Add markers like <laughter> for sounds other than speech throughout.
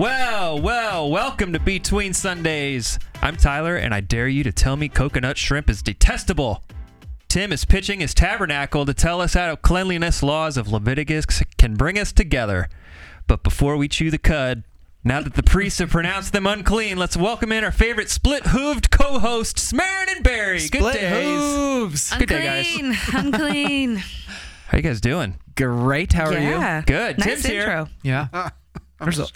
Well, well, welcome to Between Sundays. I'm Tyler, and I dare you to tell me coconut shrimp is detestable. Tim is pitching his tabernacle to tell us how cleanliness laws of Leviticus can bring us together. But before we chew the cud, now that the priests have pronounced them unclean, let's welcome in our favorite split-hooved co-hosts, Marin and Barry. Good Split days. hooves. Good day, guys. Unclean. Unclean. <laughs> How you guys doing? Great. How are yeah. Good. Nice Tim's here. intro. you? Yeah. <laughs> There's a,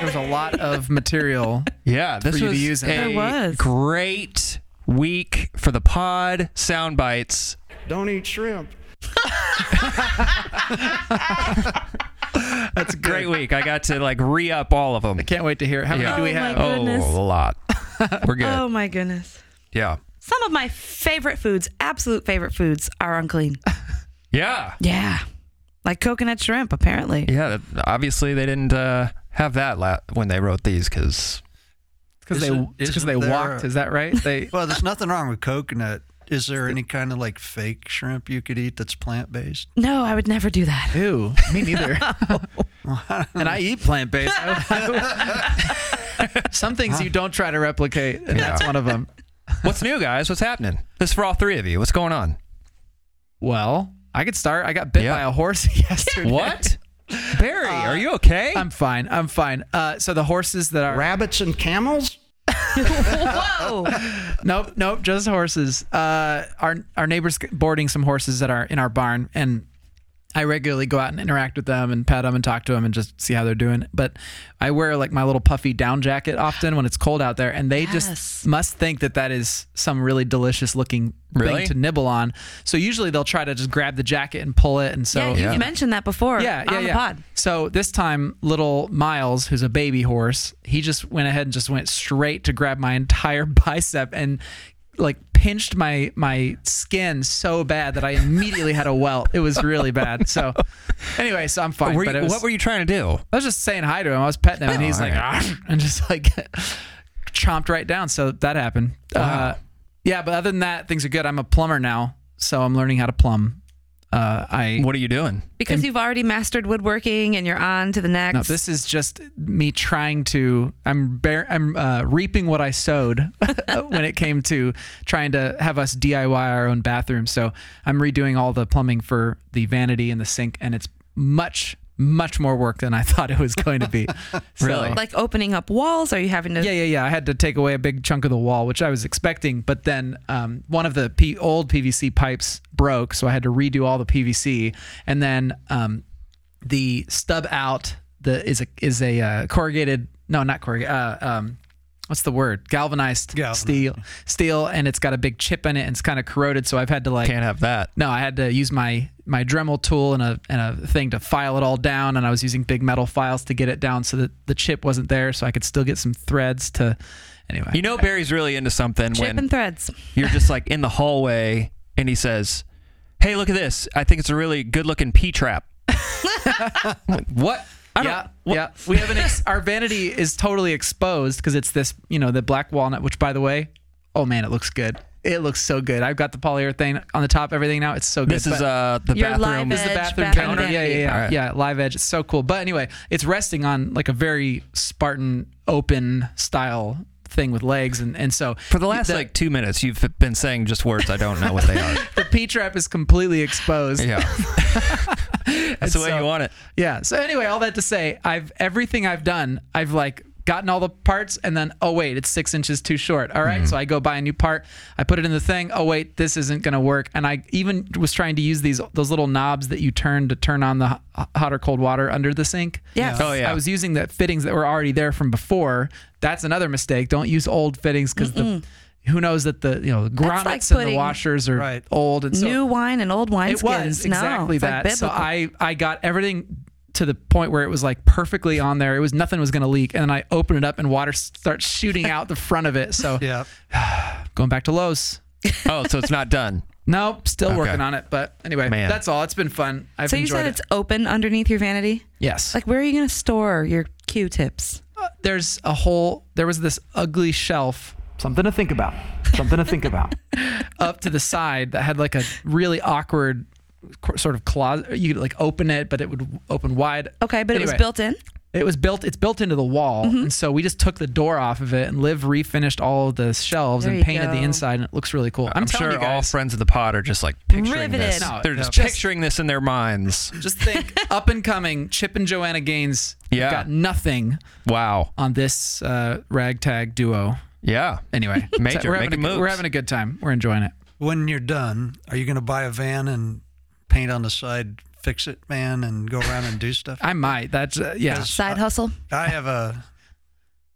there's a lot of material. <laughs> Yeah, this For you to was use in a There was. great week for the pod sound bites. Don't eat shrimp. <laughs> That's a <laughs> great week. I got to like re up all of them. I can't wait to hear. it. How Yeah. many do we Oh my have? God. Goodness. Oh, a lot. We're good. Oh my goodness. Yeah. Some of my favorite foods, absolute favorite foods, are unclean. Yeah. Yeah. Like coconut shrimp, apparently. Yeah. Obviously, they didn't uh, have that la- when they wrote these because Because they Isn't- because they there walked. Is that right? They <laughs> Well, there's nothing wrong with coconut. Is there any kind of like fake shrimp you could eat that's plant based? No, I would never do that. Ew, me neither. <laughs> <laughs> and I eat plant based. Some things you don't try to replicate, and that's one of them. what's new, guys? What's happening? This is for all three of you. What's going on? Well, I could start. I got bit Yeah. by a horse <laughs> yesterday. What? Barry, are you okay? I'm fine. I'm fine. Uh, so the horses that are Rabbits and camels? Whoa. <laughs> Nope, nope, just horses. Uh, our our neighbors boarding some horses that are in our barn, and I regularly go out and interact with them and pet them and talk to them and just see how they're doing. But I wear like my little puffy down jacket often when it's cold out there, and they Yes. just must think that that is some really delicious looking Really? thing to nibble on. So usually they'll try to just grab the jacket and pull it, and so yeah, you've Yeah. mentioned that before yeah, yeah, on the yeah. pod. So this time, little Miles, who's a baby horse, he just went ahead and just went straight to grab my entire <laughs> bicep and like pinched my my skin so bad that I immediately had a welt. It was really bad. So anyway, so I'm fine. Were you- was, what were you trying to do? I was just saying hi to him. I was petting him, and Oh, he's like, right. <laughs> And just like <laughs> chomped right down. So that happened. Uh, yeah, but other than that, things are good. I'm a plumber now, so I'm learning how to plumb. Uh, I What are you doing? Because you've already mastered woodworking and you're on to the next. No, this is just me trying to. I'm bear, I'm uh, reaping what I sowed <laughs> when it came to trying to have us DIY our own bathroom. So I'm redoing all the plumbing for the vanity and the sink, and it's much much more work than I <laughs> thought it was going to be. <laughs> So- Really? like opening up walls. Are you having to? yeah, yeah, yeah. I had to take away a big chunk of the wall, which I was expecting, but then um, one of the P- old PVC pipes broke, so I had to redo all the PVC, and then um, the stub out the is a is a uh, corrugated no not corrugated uh, um, what's the word galvanized, Galvanized. steel steel, and it's got a big chip in it and it's kind of corroded, so I've had to like Can't have that. no, I had to use my my Dremel tool and a and a thing to file it all down, and I was using big metal files to get it down so that the chip wasn't there, so I could still get some threads to. Anyway, You know Barry's really into something Chip when and threads. you're just like in the hallway and he says, "Hey, look at this! I think it's a really good-looking P trap." <laughs> what? I don't- yeah, what- yeah. We have an ex- our vanity is totally exposed because it's this you know the black walnut, which by the way, oh man, it looks good. It looks so good. I've got the polyurethane on the top, everything now. It's so good. This is But- uh the Your bathroom. live This is the bathroom bathroom counter. Yeah, yeah, yeah. All right. Yeah, live edge. It's so cool. But anyway, it's resting on like a very Spartan open style thing with legs and and so For the last the, like two minutes, you've been saying just words I don't know what they are. <laughs> the P trap is completely exposed. yeah, <laughs> that's the way so- you want it. Yeah. So anyway, all that to say, I've everything I've done, I've like gotten all the parts and then oh wait, it's six inches too short. All right, so mm-hmm. I go buy a new part, I put it in the thing. Oh wait, this isn't gonna work. And I even was trying to use these those little knobs that you turn to turn on the hot or cold water under the sink. Yes. Oh yeah. I was using the fittings that were already there from before. That's another mistake. Don't use old fittings because the who knows that the you know the grommets like and the washers are Right. old and so New wine and old wine it was skins. no, exactly like that. so. I I got everything to the point where it was like perfectly on there. It was nothing was going to leak, and then I open it up and water starts shooting out the front of it. So <laughs> Yeah. <sighs> going back to Lowe's. oh, so it's not done. <laughs> Nope, still Okay. working on it. But anyway, Man. that's all. It's been fun. I've so you enjoyed said it. it's open underneath your vanity. yes. Like where are you going to store your Q-tips? Uh, there's a whole. There was this ugly shelf. Something to think about. Something to think about. <laughs> Up to the side that had like a really awkward qu- sort of closet. You could like open it, but it would open wide. Okay, but it was built in. It was built. It's built into the wall, Mm-hmm. and so we just took the door off of it, and Liv refinished all of the shelves There and you painted the inside, and it looks really cool. I'm, I'm, sure you all friends of the pod are just like picturing Riveted. this. No, They're no. just Just- picturing this in their minds. just think <laughs> up and coming. Chip and Joanna Gaines Yeah. got nothing Wow. on this uh, ragtag duo. Yeah. Anyway, <laughs> Major, we're, having making a, moves. we're having a good time. We're enjoying it. When you're done, are you going to buy a van and paint on the side, fix it man and go around and do <laughs> stuff? I might. That's uh, yeah. Yes. Side hustle. I have a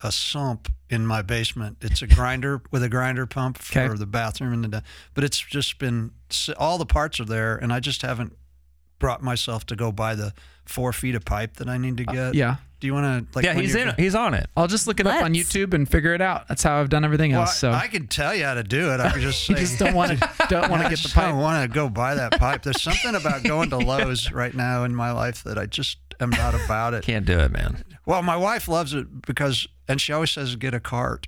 a sump in my basement. It's a grinder with a grinder pump for Okay. the bathroom and the but it's just been all the parts are there and I just haven't brought myself to go buy the four feet of pipe that I need to get. Uh, Yeah. Do you want to like? yeah, he's you're in. He's on it. I'll just look it up on YouTube and figure it out. That's how I've done everything Well, else. So I, I could tell you how to do it. I could just say. <laughs> you just don't want to <laughs> don't want to get the just pipe. don't want to go buy that pipe. There's something about going to Lowe's right now in my life that I just am not about it. Can't do it, man. Well, my wife loves it because, and she always says, get a cart.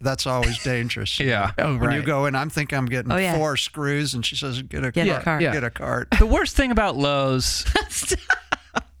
That's always dangerous. <laughs> Yeah. Oh, When you go in, I'm thinking I'm getting Oh, yeah. four screws, and she says, get a Get a cart. cart. Yeah. Get a cart. The worst thing about Lowe's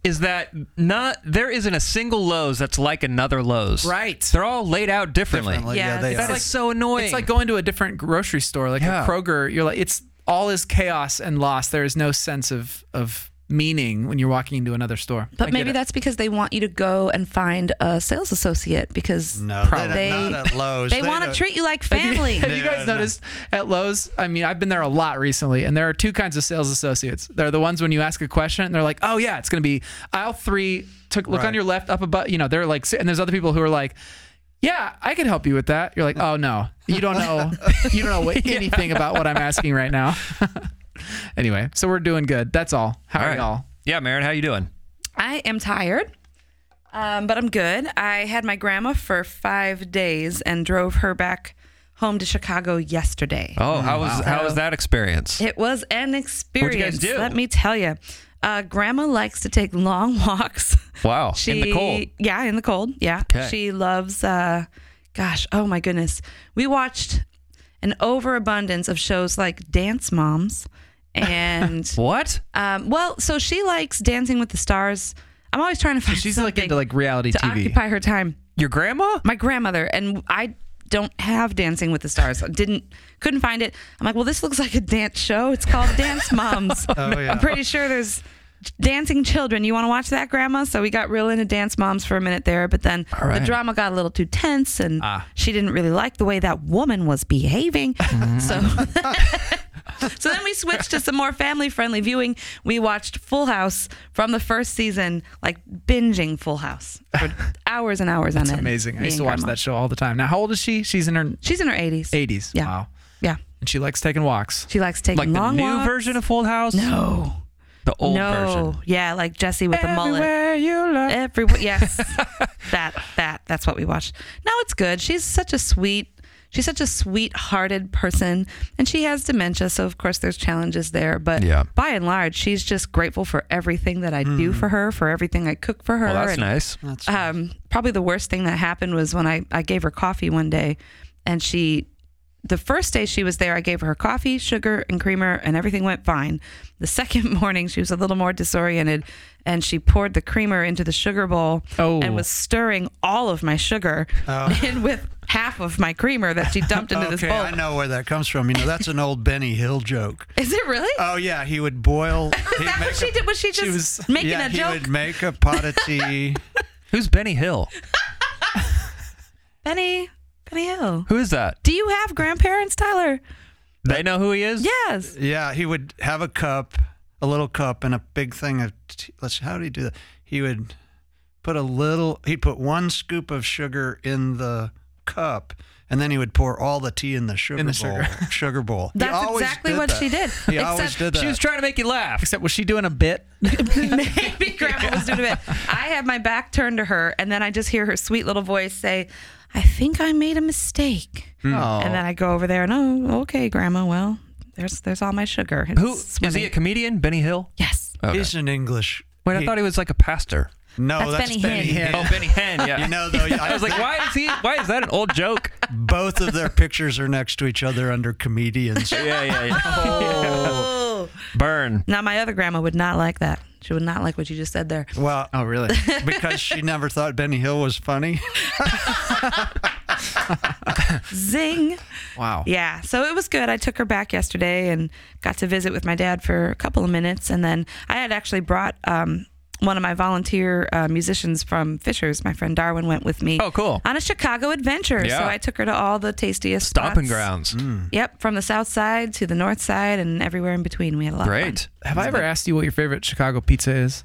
is that not there isn't a single Lowe's that's like another Lowe's. Right. They're all laid out differently. Differently, Yeah, yeah, they it's are. That's like so annoying. It's like going to a different grocery store, like Yeah. a Kroger. You're like, it's all is chaos and loss. There is no sense of of meaning when you're walking into another store. But get maybe that's because they want you to go and find a sales associate because No, Probably. they, They- not at Lowe's. they want to treat you like Have you- family. Have you guys No, no. noticed at Lowe's? I mean, I've been there a lot recently, and there are two kinds of sales associates. They're the ones when you ask a question, and they're like, "Oh yeah, it's going to be aisle three. Took look on your left, up above. You know, they're like, and there's other people who are like." Yeah, I can help you with that. You're like, oh no, you don't know, <laughs> you don't know what, anything about what I'm asking right now. <laughs> anyway, so we're doing good. That's all. How all are right. y'all? Yeah, Marin, how you doing? I am tired, um, but I'm good. I had my grandma for five days and drove her back home to Chicago yesterday. Oh, how was how was that experience? It was an experience. do? Let me tell you. Uh, grandma likes to take long <laughs> walks. Wow, She, in the cold. Yeah, in the cold. Yeah. Okay. She loves, uh, gosh, oh my goodness. We watched an overabundance of shows like Dance Moms. And, <laughs> What? um, well, so she likes Dancing with the Stars. I'm always trying to find She's like into like reality to TV. occupy her time. Your grandma? My grandmother and I don't have Dancing with the Stars. I didn't couldn't find it. I'm like, well, this looks like a dance show. It's called Dance Moms. <laughs> Oh, yeah. I'm pretty sure there's dancing children. You want to watch that, Grandma? So we got real into Dance Moms for a minute there, but then right. the drama got a little too tense, and Ah. she didn't really like the way that woman was behaving. Mm-hmm. So. <laughs> So then we switched to some more family friendly viewing. We watched Full House from the first season, like binging Full House for <laughs> hours and hours That's on end. amazing. I used to watch Grandma. that show all the time. Now, how old is she? She's in her She's in her 80s. 80s. Yeah. Wow. Yeah. And she likes taking walks. She likes taking Like the long new walks. version of Full House? No. The old no. version. Yeah, like Jesse with the mullet. Everywhere you look. Everywhere. Yes. <laughs> that that that's what we watched. No, it's good. She's such a sweet she's such a sweet-hearted person and she has dementia, so of course there's challenges there, but Yeah. by and large, she's just grateful for everything that I do for her, for everything I cook for her. Well, that's and, nice. That's, um, probably the worst thing that happened was when I, I gave her coffee one day and she the first day she was there i gave her coffee sugar and creamer and everything went fine the <laughs> second morning she was a little more disoriented and she poured the creamer into the sugar bowl Oh. and was stirring all of my sugar oh. <laughs> in with half of my creamer that she dumped into this okay, bowl I know where that comes from. You know, that's an old Benny Hill joke. is it really Oh yeah, he would boil. <laughs> is that what she did was she just was- making yeah, a he would make a pot of tea. Who's Benny Hill? benny benny hill Who is that? do you have grandparents tyler They know who he is? yes Yeah, he would have a cup, a little cup, and a big thing of. Tea. Let's. How did he do that? He would put a little. He'd put one scoop of sugar in the cup, and then he would pour all the tea in the sugar In the bowl. sugar. <laughs> Sugar bowl. He That's always exactly did what that. she did. He always Except did that. She was trying to make you laugh. Except was she doing a bit? <laughs> <laughs> Maybe grandma was doing a bit. I have my back turned to her, and then I just hear her sweet little voice say, I think I made a mistake. Oh. And then I go over there and, oh, okay, grandma, well, there's there's all my sugar. It's Who is swimming." he a comedian? Benny Hill? Yes. Okay. He's an English. Wait, I he- thought he was like a pastor. No, That's that's, Benny Benny, Hinn. Hinn. Oh, Benny Hinn, yeah. <laughs> You know, though, I was like, why is he? Why is that an old joke? both of their pictures are next to each other under comedians. <laughs> Yeah, yeah, yeah. Oh. Oh, Burn. now my other grandma would not like that. She would not like what you just said there. Well, Oh, really? <laughs> because she never thought Benny Hill was funny. Zing. wow. Yeah, so it was good. I took her back yesterday and got to visit with my dad for a couple of minutes, and then I had actually brought um, one of my volunteer uh, musicians from Fishers. My friend Darwin went with me. Oh, cool. On a Chicago adventure. Yeah. So I took her to all the tastiest Stomping spots. grounds. Mm. Yep, from the south side to the north side and everywhere in between. We had a lot of fun. Great. Have I ever asked you what your favorite Chicago pizza is?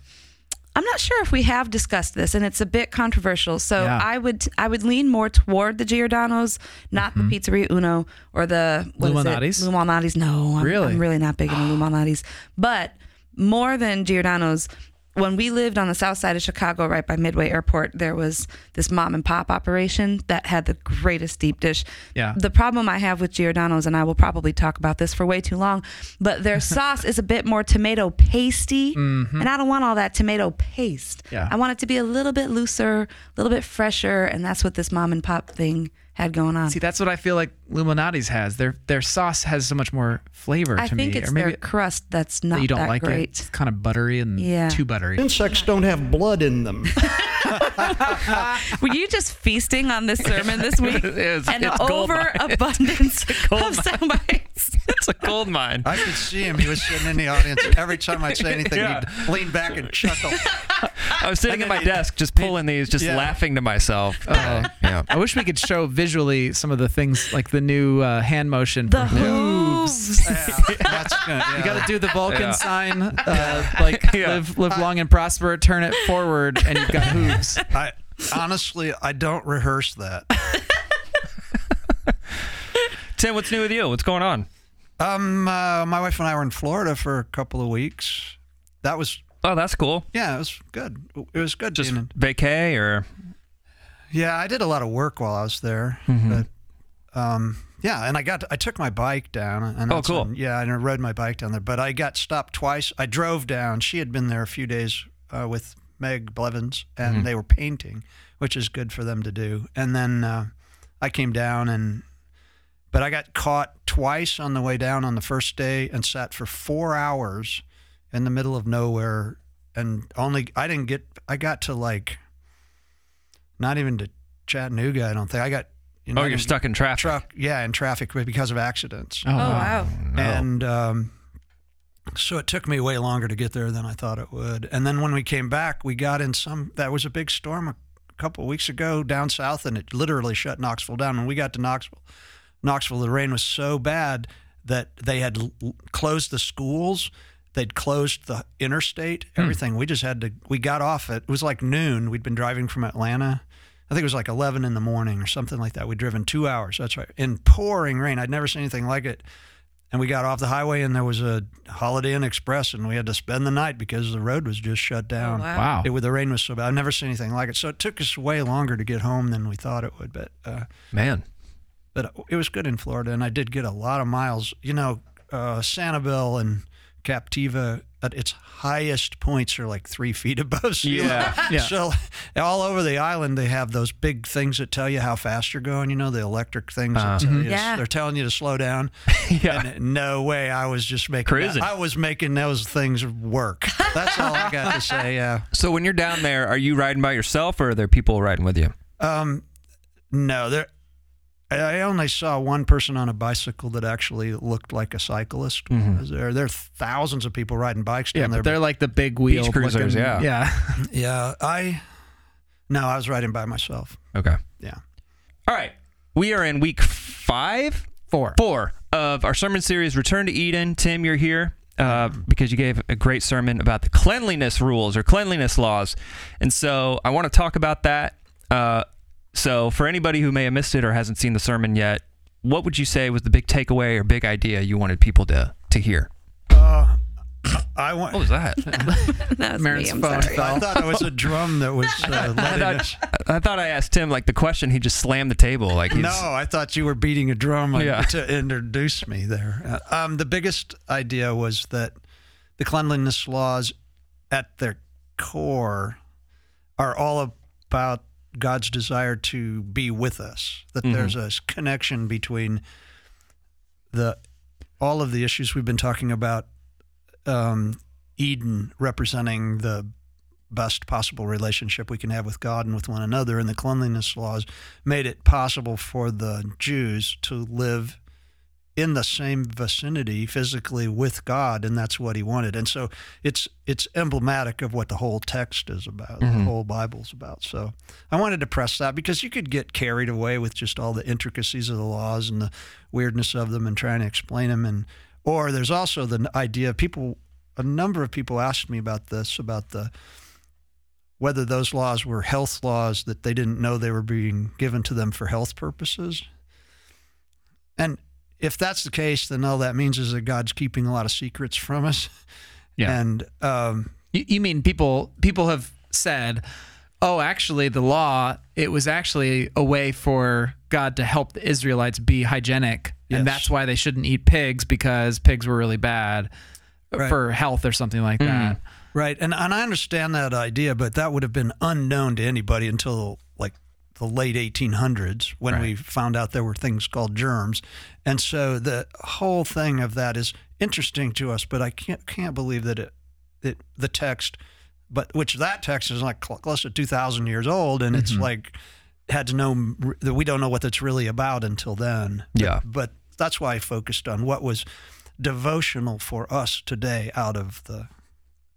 I'm not sure if we have discussed this, and it's a bit controversial. So Yeah. I would I would lean more toward the Giordano's, not the Pizzeria Uno or the what is it? Lou Malnati's? Luminati's. No, I'm, Really? I'm really not big into <gasps> Lou Malnati's. But more than Giordano's, when we lived on the south side of Chicago, right by Midway Airport, there was this mom and pop operation that had the greatest deep dish. Yeah. The problem I have with Giordano's, and I will probably talk about this for way too long, but their <laughs> sauce is a bit more tomato pasty, mm-hmm. and I don't want all that tomato paste. Yeah. I want it to be a little bit looser, a little bit fresher, and that's what this mom and pop thing had going on. See, that's what I feel like Illuminati's has. Their their sauce has so much more flavor I to think me. it's or maybe their crust that's not that you don't that like it. It's kind of buttery and Yeah. too buttery. Insects don't have blood in them. <laughs> <laughs> Were you just feasting on this sermon this week? <laughs> It's- An it's overabundance <laughs> of sound bites. It's a gold mine. I could see him. He was sitting in the audience. Every time I'd say anything, Yeah. he'd lean back and chuckle. I was sitting at my desk just pulling these, just Yeah. laughing to myself. Uh, yeah. I wish we could show visually some of the things like the new uh, hand motion. The from- hooves. <laughs> Yeah, <laughs> that's yeah. You got to do the Vulcan Yeah. sign, uh, <laughs> like Yeah. live, live long and prosper. Turn it forward, and you've got hooves. I honestly, I don't rehearse that. Tim, what's new with you? What's going on? Um, uh, my wife and I were in Florida for a couple of weeks. That was, Oh, that's cool. yeah, it was good. It was good. Just being in- vacay or yeah, I did a lot of work while I was there, but um, yeah, and I got I took my bike down. And Oh, cool. when- yeah, and I rode my bike down there, but I got stopped twice. I drove down. She had been there a few days uh, with Meg Blevins, and they were painting, which is good for them to do. And then uh, I came down and. But I got caught twice on the way down on the first day and sat for four hours in the middle of nowhere. And only, I didn't get, I got to like, not even to Chattanooga, I don't think. I got, you know, oh, you're stuck in traffic. truck, yeah, in traffic because of accidents. Oh, Oh, wow. wow. No. And um, so it took me way longer to get there than I thought it would. And then when we came back, we got in some, that was a big storm a couple of weeks ago down south, and it literally shut Knoxville down. When we got to Knoxville, Knoxville, the rain was so bad that they had l- closed the schools. They'd closed the interstate, everything. We just had to, we got off at, it was like noon. We'd been driving from Atlanta. I think it was like 11 in the morning or something like that. We'd driven two hours. That's right. In pouring rain. I'd never seen anything like it. And we got off the highway and there was a Holiday Inn Express and we had to spend the night because the road was just shut down. wow. Wow. It, the rain was so bad. I've never seen anything like it. So it took us way longer to get home than we thought it would. But, uh, Man. but it was good in Florida, and I did get a lot of miles. You know, uh, Sanibel and Captiva at its highest points are like three feet above sea level. Yeah. Yeah. So all over the island, they have those big things that tell you how fast you're going. You know, the electric things. That tell you to- Yeah. they're telling you to slow down. <laughs> Yeah. And no way, I was just making. Cruising. I was making those things work. That's all I got to <laughs> say. Yeah. So when you're down there, are you riding by yourself or are there people riding with you? Um, no, there. I I only saw one person on a bicycle that actually looked like a cyclist. Was there? There are thousands of people riding bikes Yeah, down but there. they're like the big wheel cruisers, looking- yeah. yeah. <laughs> yeah, I. No, I was riding by myself. Okay. Yeah. All right. We are in week five, Four. four of our sermon series, Return to Eden. Tim, you're here uh, because you gave a great sermon about the cleanliness rules or cleanliness laws. And so I want to talk about that. Uh, so, for anybody who may have missed it or hasn't seen the sermon yet, what would you say was the big takeaway or big idea you wanted people to, to hear? Uh, <coughs> I want. What was that? <laughs> That was Marin's me. I'm phone sorry. fell. I thought it was a drum that was uh, <laughs> I thought. I thought I asked Tim like the question. He just slammed the table like he's No, I thought you were beating a drum Yeah. to introduce me there. Uh, um, the biggest idea was that the cleanliness laws, at their core, are all about God's desire to be with us. That there's a connection between the all of the issues we've been talking about um, Eden representing the best possible relationship we can have with God and with one another, and the cleanliness laws made it possible for the Jews to live in the same vicinity physically with God, and that's what he wanted. And so it's it's emblematic of what the whole text is about, the mm-hmm. whole Bible's about. So I wanted to press that because you could get carried away with just all the intricacies of the laws and the weirdness of them and trying to explain them. And or there's also the idea of people. A number of people asked me about this about the whether those laws were health laws that they didn't know they were being given to them for health purposes. And if that's the case, then all that means is that God's keeping a lot of secrets from us. Yeah. And um, You, you mean people people have said, "Oh, actually the law it was actually a way for God to help the Israelites be hygienic, Yes. and that's why they shouldn't eat pigs because pigs were really bad Right. for health or something like that." right, and and I understand that idea, but that would have been unknown to anybody until like the late 1800s when we found out there were things called germs, and so the whole thing of that is interesting to us. But I can't can't believe that it, it the text, but which that text is like close to 2,000 years old, and it's like had to know that we don't know what it's really about until then. Yeah. But, but that's why I focused on what was devotional for us today out of the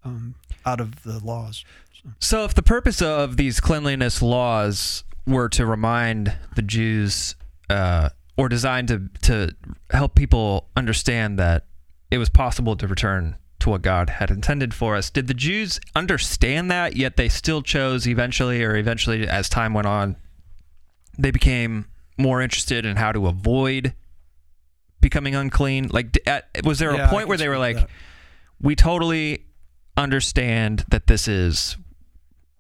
um, out of the laws. So, So, if the purpose of these cleanliness laws were to remind the Jews, uh, or designed to to help people understand that it was possible to return to what God had intended for us, did the Jews understand that? Yet they still chose eventually, or eventually, as time went on, they became more interested in how to avoid becoming unclean. Like, at, was there a point where they were like, that. we totally understand that this is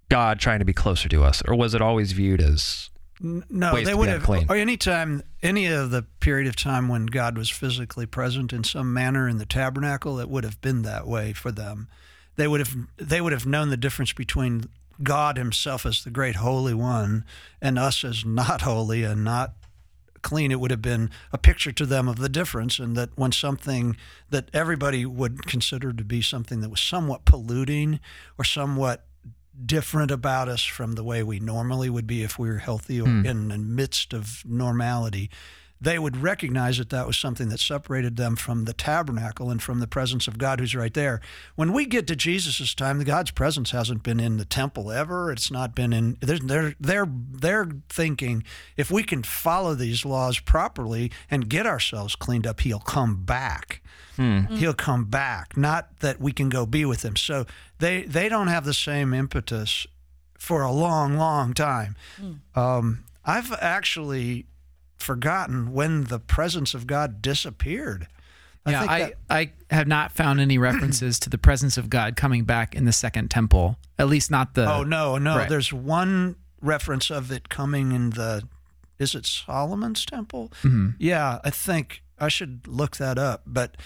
God trying to be closer to us, or was it always viewed as No, they would have. unclean. Oh, or any time, any of the period of time when God was physically present in some manner in the tabernacle, it would have been that way for them. They would have. They would have known the difference between God Himself as the great Holy One and us as not holy and not clean. It would have been a picture to them of the difference, and that when something that everybody would consider to be something that was somewhat polluting or somewhat different about us from the way we normally would be if we were healthy or hmm. in the midst of normality, they would recognize that that was something that separated them from the tabernacle and from the presence of God who's right there. When we get to Jesus' time, the God's presence hasn't been in the temple ever. It's not been in they're they're they're, they're thinking if we can follow these laws properly and get ourselves cleaned up, he'll come back. Hmm. Mm. He'll come back. Not that we can go be with him. So they they don't have the same impetus for a long long time. Hmm. Um, i've actually forgotten when the presence of god disappeared yeah, think I, that- I have not found any references to the presence of God coming back in the second temple. At least not the. oh no no right. there's one reference of it coming in the is it solomon's temple Mm-hmm. yeah i think i should look that up but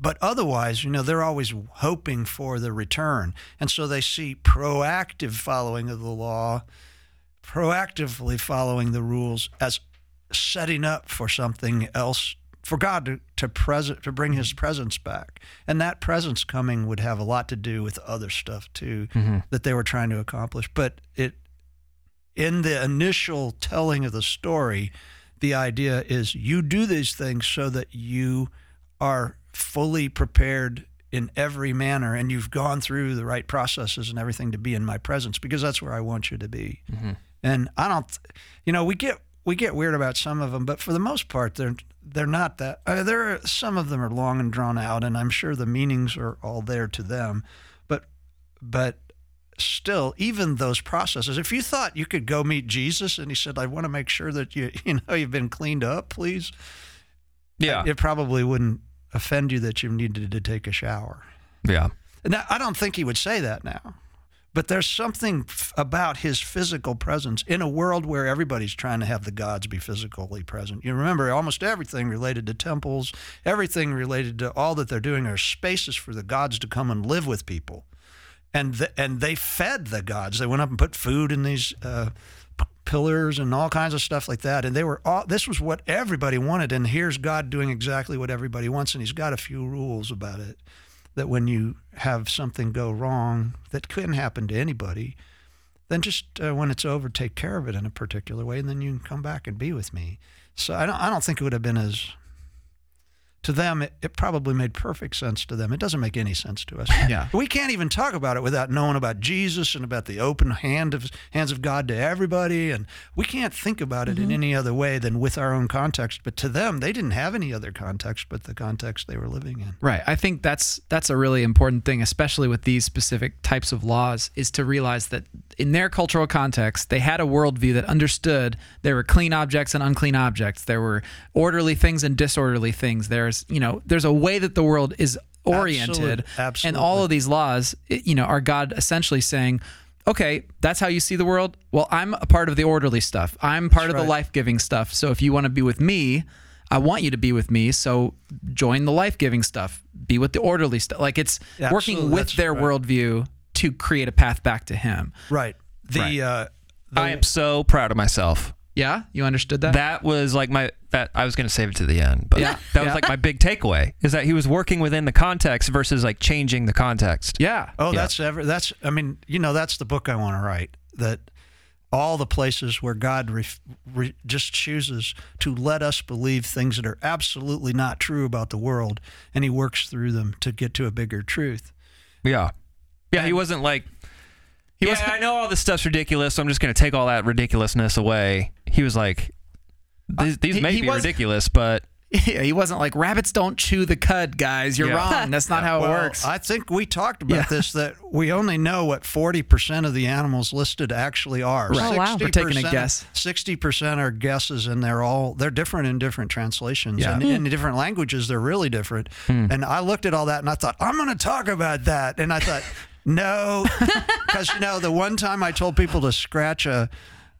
but otherwise you know they're always hoping for the return and so they see proactive following of the law proactively following the rules as setting up for something else for God to, to present to bring his presence back. And that presence coming would have a lot to do with other stuff too mm-hmm. that they were trying to accomplish. But it in the initial telling of the story, the idea is you do these things so that you are fully prepared in every manner and you've gone through the right processes and everything to be in my presence because that's where I want you to be. Mm-hmm. And I don't, you know, we get we get weird about some of them, but for the most part, they're they're not that. Uh, there are some of them are long and drawn out, and I'm sure the meanings are all there to them. But but still, even those processes. If you thought you could go meet Jesus and he said, "I want to make sure that you <laughs> you know you've been cleaned up, please," yeah, it probably wouldn't offend you that you needed to take a shower. yeah, Now, I don't think he would say that now. But there's something f- about his physical presence in a world where everybody's trying to have the gods be physically present. You remember almost everything related to temples, everything related to all that they're doing are spaces for the gods to come and live with people. And th- and they fed the gods. They went up and put food in these uh, pillars and all kinds of stuff like that. And they were all this was what everybody wanted. And here's God doing exactly what everybody wants. And He's got a few rules about it. That when you have something go wrong that can happen to anybody, then just uh, when it's over, take care of it in a particular way, and then you can come back and be with me. So I don't, I don't think it would have been as to them, it, it probably made perfect sense to them. It doesn't make any sense to us. <laughs> Yeah. We can't even talk about it without knowing about Jesus and about the open hand of hands of God to everybody. And we can't think about it in mm-hmm. any other way than with our own context. But to them, they didn't have any other context but the context they were living in. Right. I think that's that's a really important thing, especially with these specific types of laws, is to realize that in their cultural context, they had a worldview that understood there were clean objects and unclean objects. There were orderly things and disorderly things. There's you know there's a way that the world is oriented, Absolute- and all of these laws, you know, are God essentially saying. Okay, that's how you see the world. Well, I'm a part of the orderly stuff. I'm part of the right. life-giving stuff. So if you want to be with me, I want you to be with me. So join the life giving stuff. Be with the orderly stuff. Like it's Yeah, working with That's their right. worldview to create a path back to Him. Right. The, Right. Uh, the I am so proud of myself. Yeah, you understood that. That was like my that I was gonna save it to the end, but Yeah, that was yeah. like my big takeaway is that he was working within the context versus like changing the context. yeah. Oh, Yeah. that's ever. That's. I mean, you know, that's the book I want to write. That all the places where God ref, re, just chooses to let us believe things that are absolutely not true about the world, and He works through them to get to a bigger truth. Yeah. Yeah, he wasn't like He yeah, wasn't- I know all this stuff's ridiculous, so I'm just going to take all that ridiculousness away. He was like these, uh, these he- may he be was- ridiculous, but <laughs> Yeah, he wasn't like rabbits don't chew the cud, guys. You're Yeah. wrong. That's not how it Well, works. I think we talked about Yeah. this that we only know what 40% of the animals listed actually are. Right. Oh, wow. We're taking a guess. 60% are guesses and they're all they're different in different translations Yeah. and hmm. in different languages they're really different. Hmm. And I looked at all that and I thought I'm going to talk about that and I thought no cuz you know the one time I told people to scratch a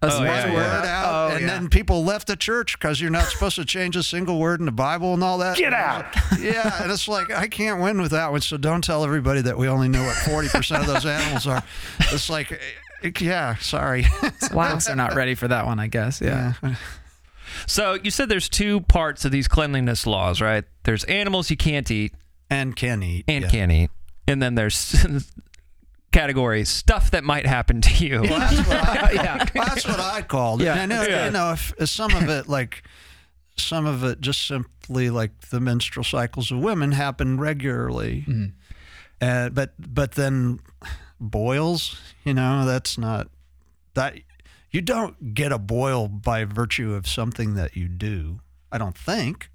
a Oh, one yeah, word yeah. out, Oh, and yeah. then people left the church because you're not supposed to change a single word in the Bible and all that. Get out. Yeah, and it's like I can't win with that one. So don't tell everybody that we only know what forty percent of those animals are. It's like, eh, yeah, sorry. <laughs> wow. They're not ready for that one, I guess. Yeah. so you said there's two parts of these cleanliness laws, right? There's animals you can't eat and can eat. and yeah. can eat. And then there's categories stuff that might happen to you. Well, that's what I, <laughs> Yeah. well, that's what I called it. Yeah. And I know, Yeah. you know, if, if some of it like some of it just simply like the menstrual cycles of women happen regularly. Mm-hmm. Uh, but but then boils, you know, that's not that you don't get a boil by virtue of something that you do. I don't think.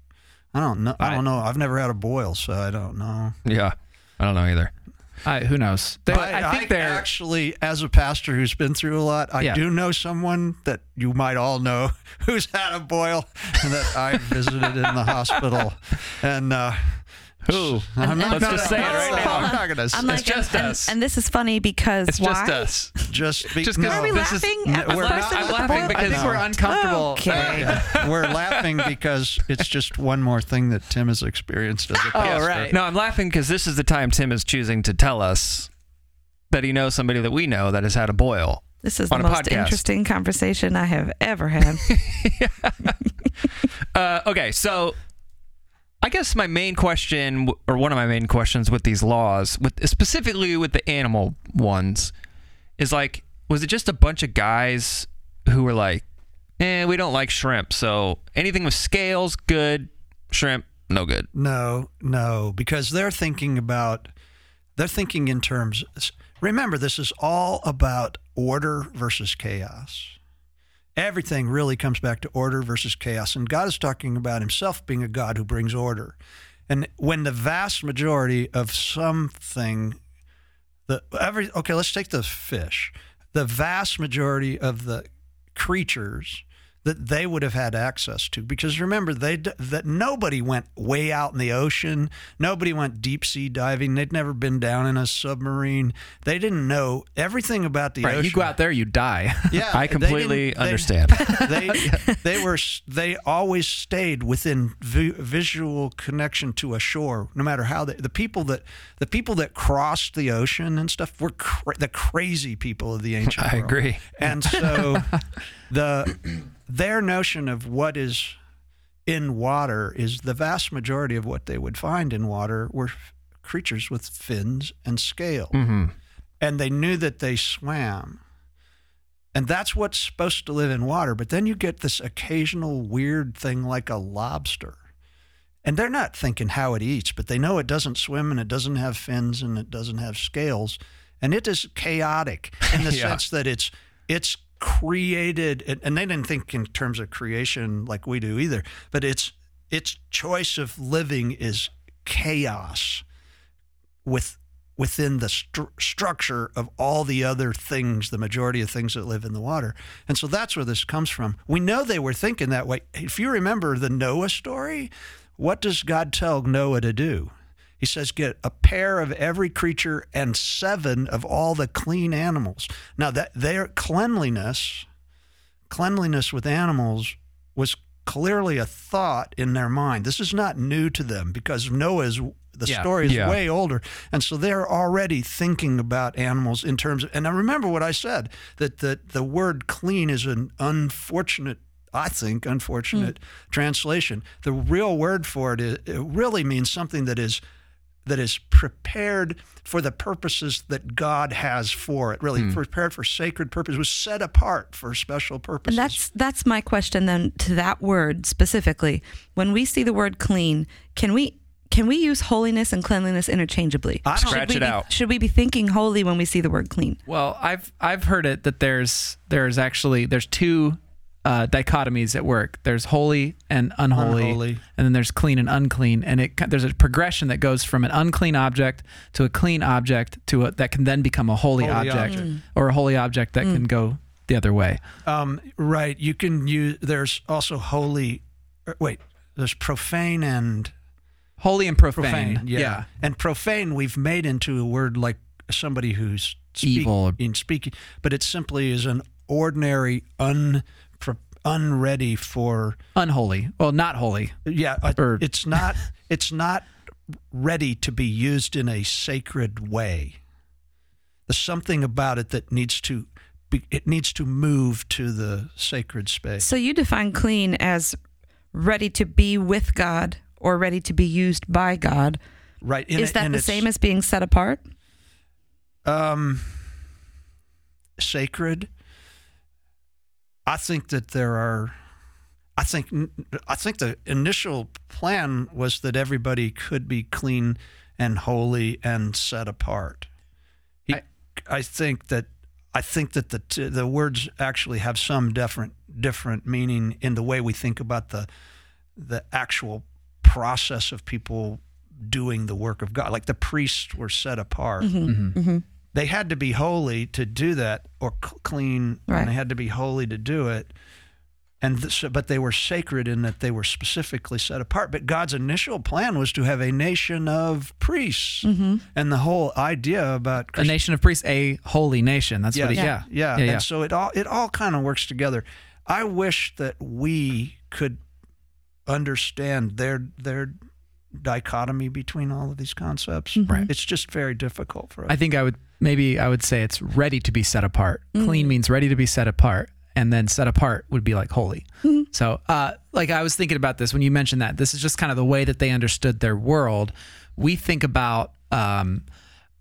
I don't know. I, I- don't know. I've never had a boil, so I don't know. Yeah. I don't know either. I, who knows? They, But I think they're. actually, as a pastor who's been through a lot, I Yeah. do know someone that you might all know <laughs> who's had a boil and that I visited in the hospital. And uh, Who? I'm not Let's gonna- just say it right now. I'm not going to I'm like, just and, and- us. And, this is funny because It's why? just us. just be, Just 'cause no, Are we This is- laughing no, at the we're person not- I'm laughing because- I think we're uncomfortable. Okay. Yeah. We're laughing because it's just one more thing that Tim has experienced as a Oh, pastor. right. No, I'm laughing because this is the time Tim is choosing to tell us that he knows somebody that we know that has had a boil. This is the most podcast. interesting conversation I have ever had. <laughs> <laughs> Uh, okay, so I guess my main question, or one of my main questions with these laws, with specifically with the animal ones, is like, was it just a bunch of guys who were like, "Eh, we don't like shrimp, so anything with scales, good. Shrimp, no good." No, no, because they're thinking about, they're thinking in terms. Remember, this is all about order versus chaos. Everything really comes back to order versus chaos. And God is talking about himself being a God who brings order. And when the vast majority of something, the every okay, let's take the fish. The vast majority of the creatures that they would have had access to because remember they that nobody went way out in the ocean nobody went deep sea diving they'd never been down in a submarine they didn't know everything about the Right. ocean You go out there, you die. <laughs> yeah I completely they- understand. <laughs> they they were they always stayed within vi- visual connection to a shore no matter how they, the people that the people that crossed the ocean and stuff were cra- the crazy people of the <laughs> ancient I world. agree. and so the their notion of what is in water is the vast majority of what they would find in water were creatures with fins and scales. Mm-hmm. And they knew that they swam. And that's what's supposed to live in water. But then you get this occasional weird thing like a lobster. And they're not thinking how it eats, but they know it doesn't swim and it doesn't have fins and it doesn't have scales. And it is chaotic in the <laughs> Yeah. sense that it's it's created and- they didn't think in terms of creation like we do either, but its its choice of living is chaos with within the stru- structure of all the other things, the majority of things that live in the water. And so that's where this comes from. We know they were thinking that way. If you remember the Noah story, what does God tell Noah to do? He says, Get a pair of every creature and seven of all the clean animals. Now, that their cleanliness, cleanliness with animals was clearly a thought in their mind. This is not new to them because Noah's the Yeah. story is Yeah. way older, and so they're already thinking about animals in terms of. And I remember what I said that the the word "clean" is an unfortunate. I think unfortunate hmm. translation. The real word for it, is, it really means something that is that is prepared for the purposes that God has for it. Really hmm. prepared for sacred purpose. Was set apart for special purposes. And that's that's my question then to that word specifically. When we see the word clean, can we can we use holiness and cleanliness interchangeably? I don't- Should Scratch we it be- out. Should we be thinking holy when we see the word clean? Well, I've I've heard it that there's there's actually there's two uh, dichotomies at work. There's holy and unholy, Unholy. and then there's clean and unclean. And it there's a progression that goes from an unclean object to a clean object to a, that can then become a holy, Holy object, object. or a holy object that can go the other way. Um, right. You can use. There's also holy. er, Wait. There's profane and Holy and profane. profane. yeah. yeah. And profane we've made into a word like somebody who's Evil. in speaking, but it simply is an ordinary un unready for Unholy. Well, not holy. yeah. Or- it's not. <laughs> It's not ready to be used in a sacred way. There's something about it that needs to. Be, it needs to move to the sacred space. So you define clean as ready to be with God or ready to be used by God. Right. in Is it- that and the same as being set apart? um, sacred? I think that there are. I think I think the initial plan was that everybody could be clean and holy and set apart. He, I, I- think that I think that the t- the words actually have some different different meaning in the way we think about the the actual process of people doing the work of God. Like the priests were set apart. Mm-hmm. They had to be holy to do that, or clean, Right. and they had to be holy to do it. And th- so, but they were sacred in that they were specifically set apart. But God's initial plan was to have a nation of priests, Mm-hmm. and the whole idea about A nation of priests, a holy nation. That's what. He, yeah, yeah. yeah, yeah, And so it all it all kind of works together. I wish that we could understand their their dichotomy between all of these concepts. Right. It's just very difficult for us. I think I would maybe I would say it's ready to be set apart. Mm. Clean means ready to be set apart, and then set apart would be like holy. Mm-hmm. So, uh, like I was thinking about this when you mentioned that. This is just kind of the way that they understood their world. We think about, um,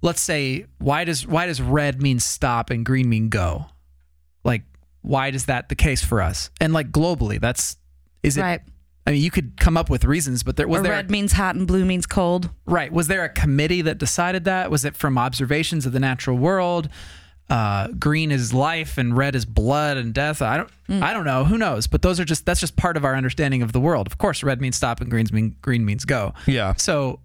let's say, why does why does red mean stop and green mean go? Like, why is that the case for us? And like globally, that's is it? Right. I mean, you could come up with reasons, but there was or there red means hot and blue means cold. Right. Was there a committee that decided that? Was it from observations of the natural world? Uh, green is life and red is blood and death. I don't. I don't know. Who knows? But those are just. That's just part of our understanding of the world. Of course, red means stop and greens mean green means go. Yeah. So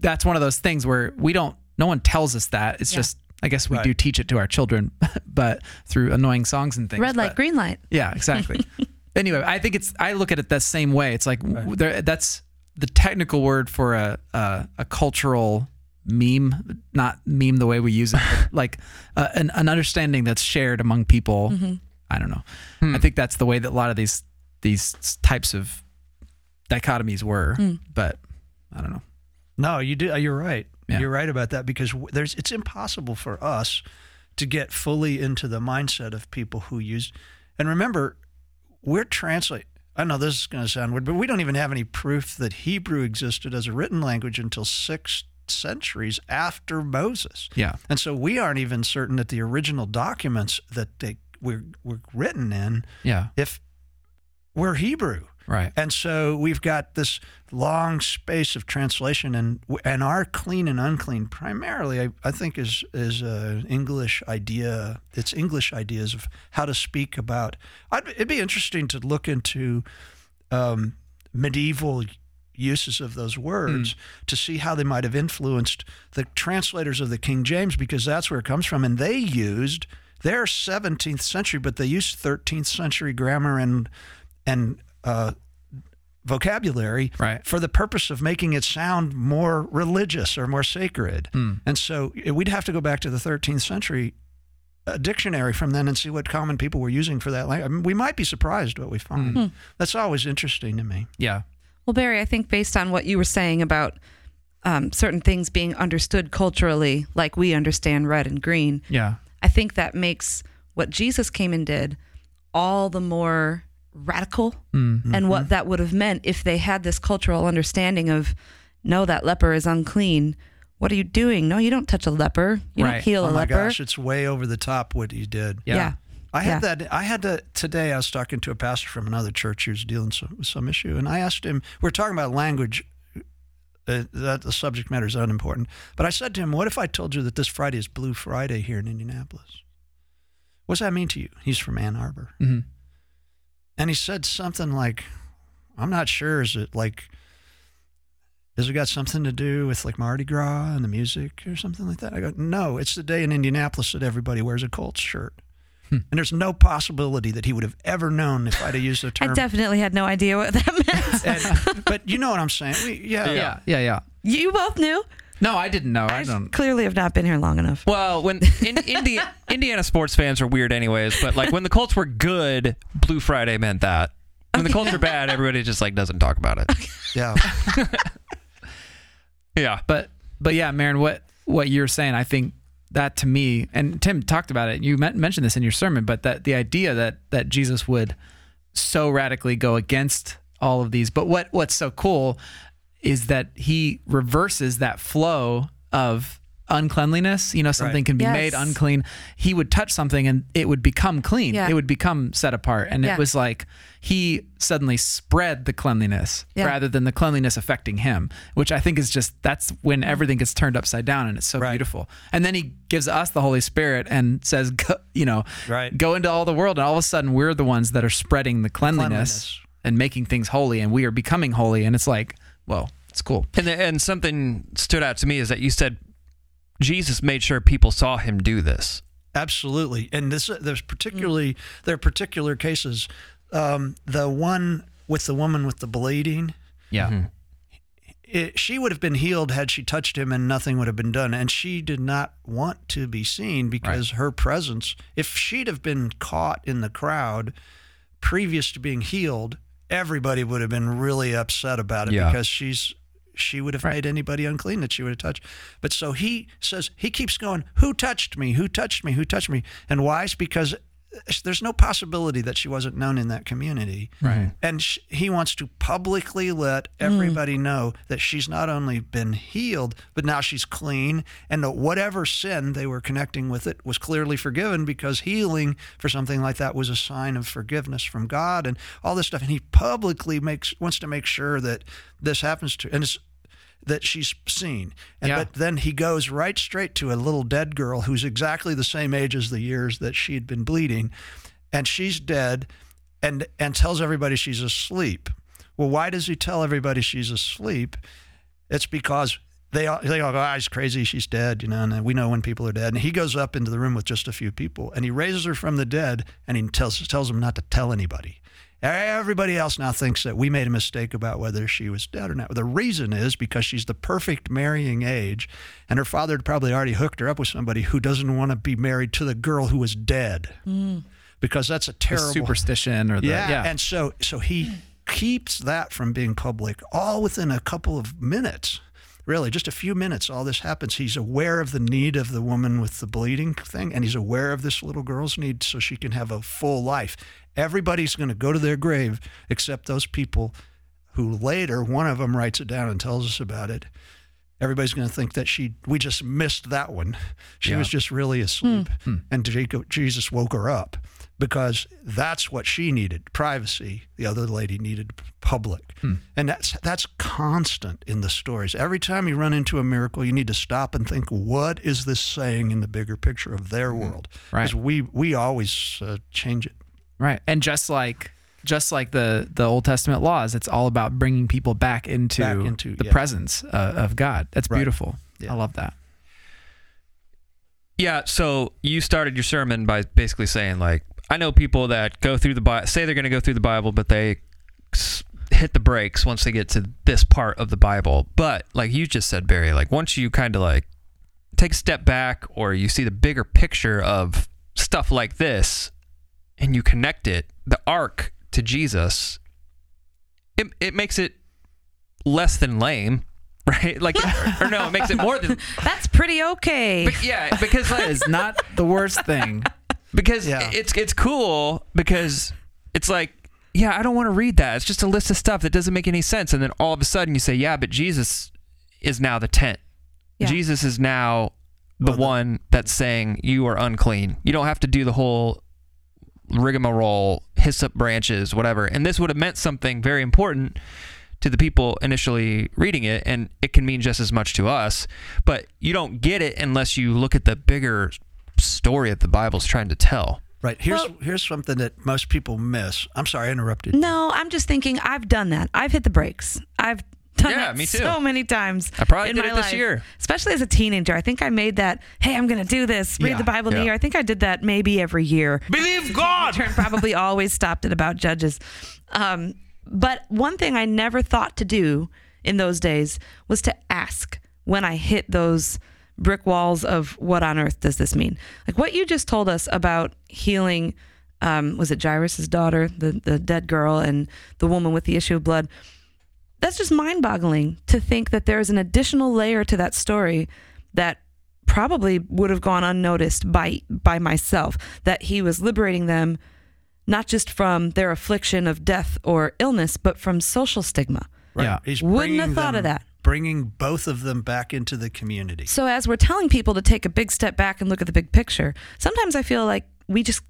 that's one of those things where we don't. No one tells us that. It's just. I guess we Right. do teach it to our children, <laughs> but through annoying songs and things. Red light, But- green light. yeah, exactly. <laughs> anyway, I think it's. I look at it that same way. It's like w there, that's the technical word for a, a a cultural meme, not meme the way we use it, but <laughs> like uh, an an understanding that's shared among people. Mm-hmm. I don't know. Hmm. I think that's the way that a lot of these these types of dichotomies were, hmm. but I don't know. No, you do. Uh, you're right. Yeah. You're right about that because there's. It's impossible for us to get fully into the mindset of people who use. And remember, we're translate. I know this is going to sound weird, but we don't even have any proof that Hebrew existed as a written language until six centuries after Moses. Yeah. And so we aren't even certain that the original documents that they were, were written in, Yeah. if were Hebrew. Right. And so we've got this long space of translation, and and our clean and unclean primarily, I, I think, is is a English idea. It's English ideas of how to speak about. I'd, it'd be interesting to look into um, medieval uses of those words to see how they might have influenced the translators of the King James, because that's where it comes from, and they used their 17th century, but they used 13th century grammar and and uh, vocabulary Right. for the purpose of making it sound more religious or more sacred. And so eh, we'd have to go back to the 13th century uh, dictionary from then and see what common people were using for that language. I mean, we might be surprised what we find. That's always interesting to me. Yeah. Well, Barry, I think based on what you were saying about um, certain things being understood culturally, like we understand red and green, Yeah. I think that makes what Jesus came and did all the more radical and what that would have meant if they had this cultural understanding of no that leper is unclean what are you doing no you don't touch a leper you Right. don't heal oh a my leper gosh, it's way over the top what he did. Yeah. yeah I had Yeah. that. I had to today. I was talking to a pastor from another church who's dealing so, with some issue, and I asked him. We're talking about language. Uh, that the subject matter is unimportant. But I said to him, "What if I told you that this Friday is Blue Friday here in Indianapolis? What does that mean to you?" He's from Ann Arbor, Mhm. And he said something like, "I'm not sure. Is it like?" Has it got something to do with like Mardi Gras and the music or something like that? I go, no, it's the day in Indianapolis that everybody wears a Colts shirt. Hmm. And there's no possibility that he would have ever known if I'd have used the <laughs> term. i definitely had no idea what that <laughs> meant And- but you know what I'm saying? We, yeah, Yeah. Yeah. Yeah. you both knew No, I didn't know. I i don't. clearly have not been here long enough Well, when <laughs> in, Indi- Indiana sports fans are weird, anyways. But like when the Colts were good, Blue Friday meant that. When the Colts are bad, everybody just like doesn't talk about it. yeah. <laughs> Yeah. But but yeah, Marin, what what you're saying, I think that to me, and Tim talked about it. You mentioned this in your sermon, but that the idea that that Jesus would so radically go against all of these. But what what's so cool is that he reverses that flow of uncleanliness. You know, something Right. can be Yes. made unclean. He would touch something and it would become clean. Yeah. It would become set apart. And Yeah. it was like he suddenly spread the cleanliness Yeah. rather than the cleanliness affecting him, which I think is just that's when everything gets turned upside down and it's so Right. beautiful. And then he gives us the Holy Spirit and says, go, you know, Right. go into all the world. And all of a sudden, we're the ones that are spreading the cleanliness, Cleanliness. and making things holy, and we are becoming holy. And it's like, whoa, it's cool. And the, and something stood out to me is that you said Jesus made sure people saw him do this. Absolutely, and this uh, there's particularly hmm. there are particular cases. Um, the one with the woman with the bleeding, Yeah. Mm-hmm. it, she would have been healed had she touched him, and nothing would have been done. And she did not want to be seen because her presence. If she'd have been caught in the crowd previous to being healed, everybody would have been really upset about it Yeah. because she's she would have made anybody unclean that she would have touched. But so he says he keeps going, "Who touched me? Who touched me? Who touched me?" And why? It's because there's no possibility that she wasn't known in that community. Right. Mm-hmm. And sh- he wants to publicly let mm. everybody know that she's not only been healed, but now she's clean, and that whatever sin they were connecting with it was clearly forgiven because healing for something like that was a sign of forgiveness from God and all this stuff. And he publicly makes wants to make sure that this happens to and it's that she's seen. And Yeah. but then he goes right straight to a little dead girl who's exactly the same age as the years that she had been bleeding, and she's dead, and and tells everybody she's asleep. Well, why does he tell everybody she's asleep? It's because they all they all go, ah, he's crazy, she's dead, you know, and we know when people are dead. And he goes up into the room with just a few people, and he raises her from the dead, and he tells tells them not to tell anybody. Everybody else now thinks that we made a mistake about whether she was dead or not. The reason is because she's the perfect marrying age, and her father had probably already hooked her up with somebody who doesn't want to be married to the girl who was dead, mm. because that's a The terrible superstition or the yeah, yeah. and so so he keeps that from being public all within a couple of minutes. Really, just a few minutes, all this happens. He's aware of the need of the woman with the bleeding thing, and he's aware of this little girl's need so she can have a full life. Everybody's going to go to their grave except those people who later, one of them writes it down and tells us about it. everybody's going to think that she we just missed that one. She Yeah. was just really asleep, hmm. Hmm. and Jacob, Jesus woke her up because that's what she needed privacy. The other lady needed public, hmm. and that's that's constant in the stories. Every time you run into a miracle, you need to stop and think, what is this saying in the bigger picture of their world? Right. Because we we always uh, change it. Right. And just like just like the the Old Testament laws, it's all about bringing people back into, Back into- the yeah. presence uh, of God. That's Right. beautiful. Yeah. I love that. Yeah, so you started your sermon by basically saying like I know people that go through the Bible, say they're going to go through the Bible, but they hit the brakes once they get to this part of the Bible. But like you just said, Barry, like once you kind of like take a step back or you see the bigger picture of stuff like this and you connect it, the arc to Jesus, it, it makes it less than lame, <laughs> right? Like, or no, it makes it more than, <laughs> That's pretty okay. but yeah, because like, That is not the worst thing. because Yeah. it's it's cool because it's like yeah i don't want to read that it's just a list of stuff that doesn't make any sense and then all of a sudden you say yeah but jesus is now the tent Yeah. jesus is now the Well, the- one that's saying you are unclean you don't have to do the whole rigmarole hyssop branches whatever and this would have meant something very important to the people initially reading it and it can mean just as much to us but you don't get it unless you look at the bigger story that the bible's trying to tell Right. Here's Well- here's something that most people miss. I'm sorry, I interrupted. No, I'm just thinking I've done that. I've hit the brakes. I've done Yeah, me too. so many times. I probably in did my it this life. year. Especially as a teenager. I think I made that, hey, I'm going to do this, read Yeah, the Bible in yeah. a year. I think I did that maybe every year. believe <laughs> god Turn probably always stopped at about judges. Um, but one thing I never thought to do in those days was to ask when I hit those brick walls of what on earth does this mean? Like what you just told us about healing. Um, was it Jairus' daughter, the the dead girl, and the woman with the issue of blood? That's just mind boggling to think that there's an additional layer to that story that probably would have gone unnoticed by by myself that he was liberating them not just from their affliction of death or illness but from social stigma Right. Yeah. He's Wouldn't have bringing thought of them- that. Bringing both of them back into the community. so as we're telling people to take a big step back and look at the big picture sometimes i feel like we just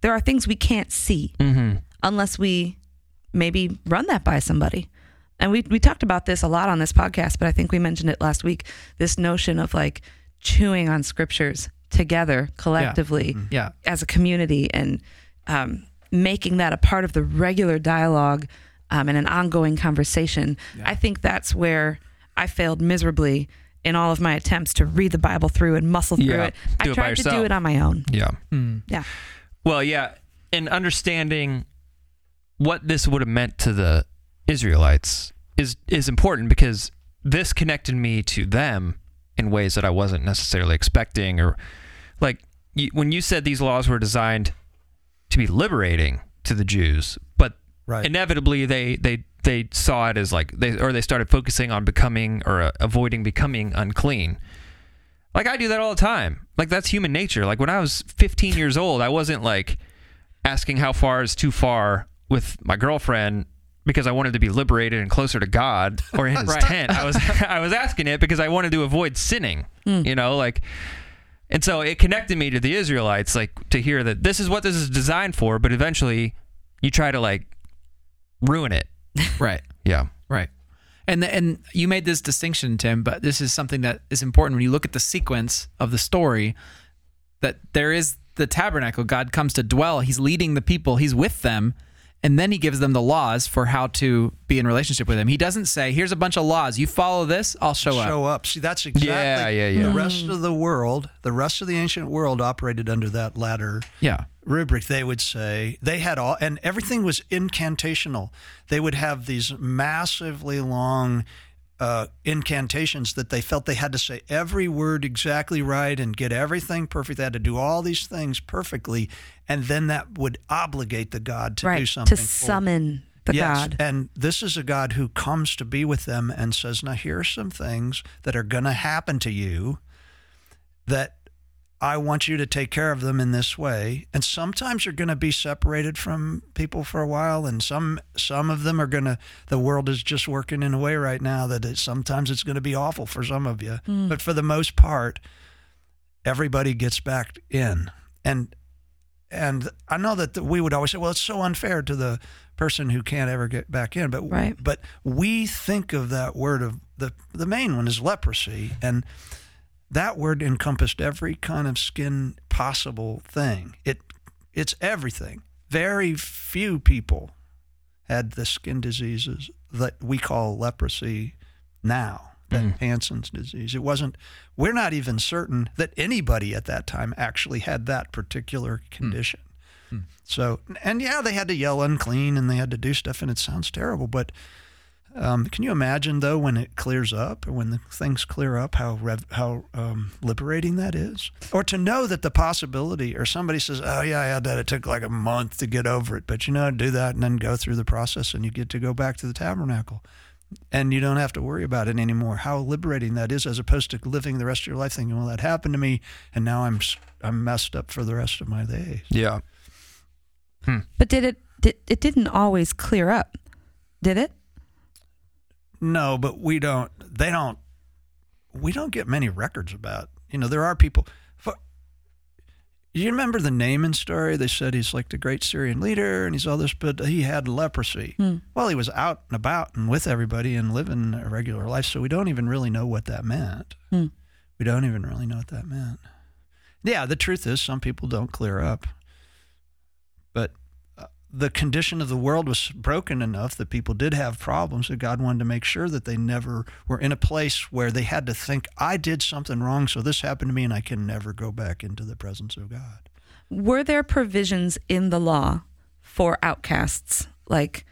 there are things we can't see mm-hmm. unless we maybe run that by somebody. And we we talked about this a lot on this podcast, but I think we mentioned it last week. This notion of like chewing on scriptures together collectively Yeah. as a community and um, making that a part of the regular dialogue um, and an ongoing conversation. I think that's where I failed miserably in all of my attempts to read the Bible through and muscle through Yeah, it. do I it tried to do it on my own. yeah Hmm. Yeah. Well, yeah, and understanding what this would have meant to the Israelites is is important because this connected me to them in ways that I wasn't necessarily expecting or like you, when you said these laws were designed to be liberating to the Jews, but Right. inevitably they they they saw it as like they or they started focusing on becoming or uh, avoiding becoming unclean. Like I do that all the time. Like that's human nature. Like when I was 15 years old, I wasn't like asking how far is too far with my girlfriend because I wanted to be liberated and closer to God or in <laughs> his Right. tent. I was <laughs> I was asking it because I wanted to avoid sinning. Hmm. You know, like and so it connected me to the Israelites like to hear that this is what this is designed for, but eventually you try to like ruin it. <laughs> Right. Yeah. Right. And the, and you made this distinction, Tim, but this is something that is important when you look at the sequence of the story. That there is the tabernacle. God comes to dwell. He's leading the people. He's with them, and then he gives them the laws for how to be in relationship with him. He doesn't say, "Here's a bunch of laws. You follow this, I'll show, up." show up. See, that's exactly Yeah, yeah, yeah. the rest of the world, the rest of the ancient world operated under that latter Yeah. rubric. They would say they had all, and everything was incantational. They would have these massively long uh, incantations that they felt they had to say every word exactly right and get everything perfect. They had to do all these things perfectly, and then that would obligate the God to do something To summon the yes, God. and this is a God who comes to be with them and says, "Now here are some things that are going to happen to you that I want you to take care of them in this way. And sometimes you're going to be separated from people for a while, and some some of them are going to. The world is just working in a way right now that it, sometimes it's going to be awful for some of you, hmm. but for the most part, everybody gets back in. And and I know that the, we would always say, well, it's so unfair to the person who can't ever get back in. But Right. but we think of that word of the the main one is leprosy, and that word encompassed every kind of skin possible thing. It it's everything. Very few people had the skin diseases that we call leprosy now. That hmm. Hansen's disease. It wasn't. We're not even certain that anybody at that time actually had that particular hmm. condition. Hmm. So, and yeah, they had to yell unclean and they had to do stuff, and it sounds terrible. But um, can you imagine though when it clears up or when the things clear up, how rev- how um, liberating that is? Or to know that the possibility, or somebody says, "Oh yeah, I had that. It took like a month to get over it," but you know, do that and then go through the process, and you get to go back to the tabernacle. And you don't have to worry about it anymore. How liberating that is, as opposed to living the rest of your life thinking, "Well, that happened to me, and now I'm s- I'm messed up for the rest of my days." Yeah. But did it? Did, it didn't always clear up, did it? No, but we don't. They don't. We don't get many records about. You know, there are people. fu- You remember the Naaman story? They said he's like the great Syrian leader, and he's all this, but he had leprosy. Hmm. Well, he was out and about and with everybody and living a regular life, so we don't even really know what that meant. Hmm. We don't even really know what that meant. Yeah, the truth is, some people don't clear up, but the condition of the world was broken enough that people did have problems that God wanted to make sure that they never were in a place where they had to think, I did something wrong, so this happened to me, and I can never go back into the presence of God. Were there provisions in the law for outcasts? Like,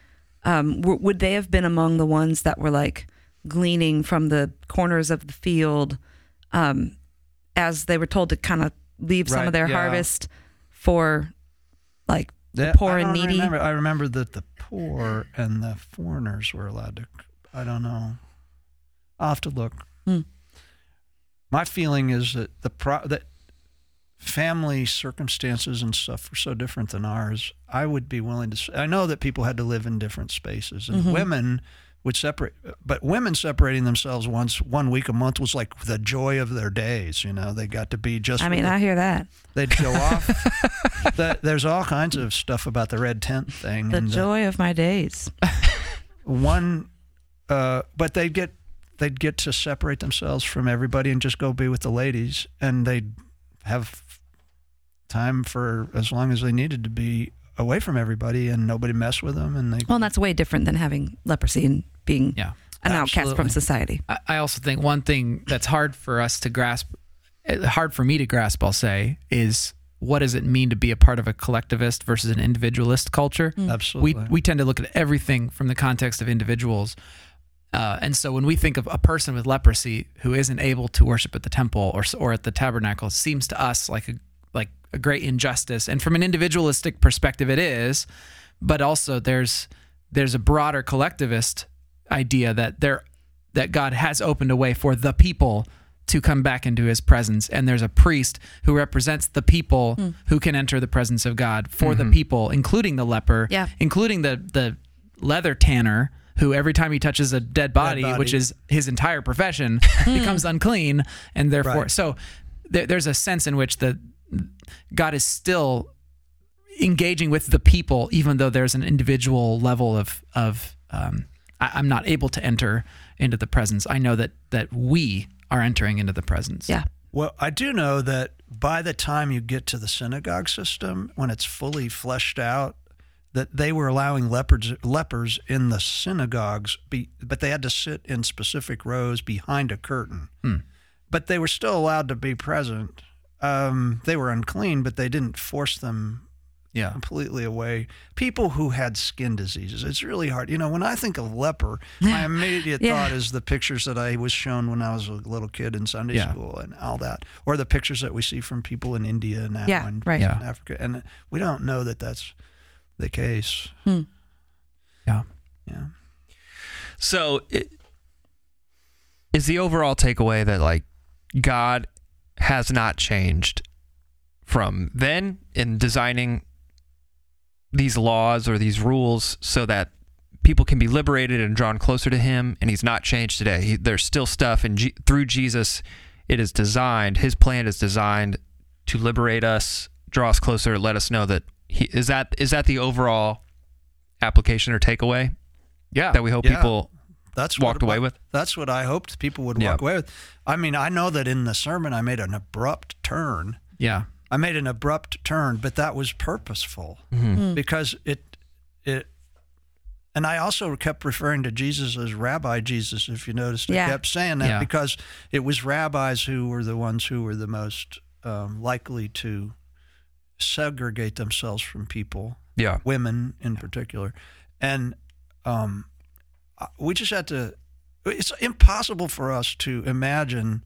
um, w- would they have been among the ones that were like gleaning from the corners of the field, um, as they were told to kind of leave some of their yeah. harvest for like the That- poor I and needy? Remember, I remember that the poor and the foreigners were allowed to. I don't know. I'll have to look. Hmm. My feeling is that the pro, that family circumstances and stuff were so different than ours. I would be willing to. I know that people had to live in different spaces, and Mhm. women would separate. But women separating themselves once one week a month was like the joy of their days. You know, they got to be just. I mean, the- I hear that. They'd go <laughs> off. the, there's all kinds of stuff about the red tent thing. The and joy of my days. <laughs> one, uh, but they'd get they'd get to separate themselves from everybody and just go be with the ladies, and they'd have time for as long as they needed to be away from everybody, and nobody mess with them, and they. Well, that's way different than having leprosy and being Yeah. an outcast from society. I, I also think one thing that's hard for us to grasp, eh, hard for me to grasp, I'll say, is what does it mean to be a part of a collectivist versus an individualist culture? We Absolutely. we we tend to look at everything from the context of individuals. Uh, and so when we think of a person with leprosy who isn't able to worship at the temple or or at the tabernacle, it seems to us like a like a great injustice. And from an individualistic perspective, it is. But also, there's there's a broader collectivist idea that there that God has opened a way for the people to come back into his presence and there's a priest who represents the people hmm. who can enter the presence of God for the mm-hmm. people including the leper Yeah. including the the leather tanner who every time he touches a dead body, body. which is his entire profession <laughs> becomes unclean and therefore Right. so there, there's a sense in which the God is still engaging with the people, even though there's an individual level of of um, I, I'm not able to enter into the presence. I know that that we are entering into the presence. Yeah. Well, I do know that by the time you get to the synagogue system, when it's fully fleshed out, that they were allowing lepers lepers in the synagogues, be, but they had to sit in specific rows behind a curtain. But they were still allowed to be present. Um, they were unclean, but they didn't force them Yeah. completely away. People who had skin diseases, it's really hard. You know, when I think of leper, my <laughs> immediate Yeah. thought is the pictures that I was shown when I was a little kid in Sunday Yeah. school and all that, or the pictures that we see from people in India now Yeah, and right. Yeah. Africa. And we don't know that that's the case. Hmm. Yeah. Yeah. So, it, is the overall takeaway that like God has not changed from then in designing these laws or these rules so that people can be liberated and drawn closer to him and he's not changed today he, there's still stuff and G- through jesus it is designed his plan is designed to liberate us draw us closer let us know that he is that is that the overall application or takeaway Yeah. that we hope Yeah. people That's walked what, away with That's what I hoped people would Yeah. walk away with. I mean, I know that in the sermon I made an abrupt turn. yeah. I made an abrupt turn, but that was purposeful because it it and I also kept referring to Jesus as Rabbi Jesus. If you noticed, I kept saying that Yeah. because it was rabbis who were the ones who were the most um, likely to segregate themselves from people, yeah women in particular, and um, I- we just had to. It's impossible for us to imagine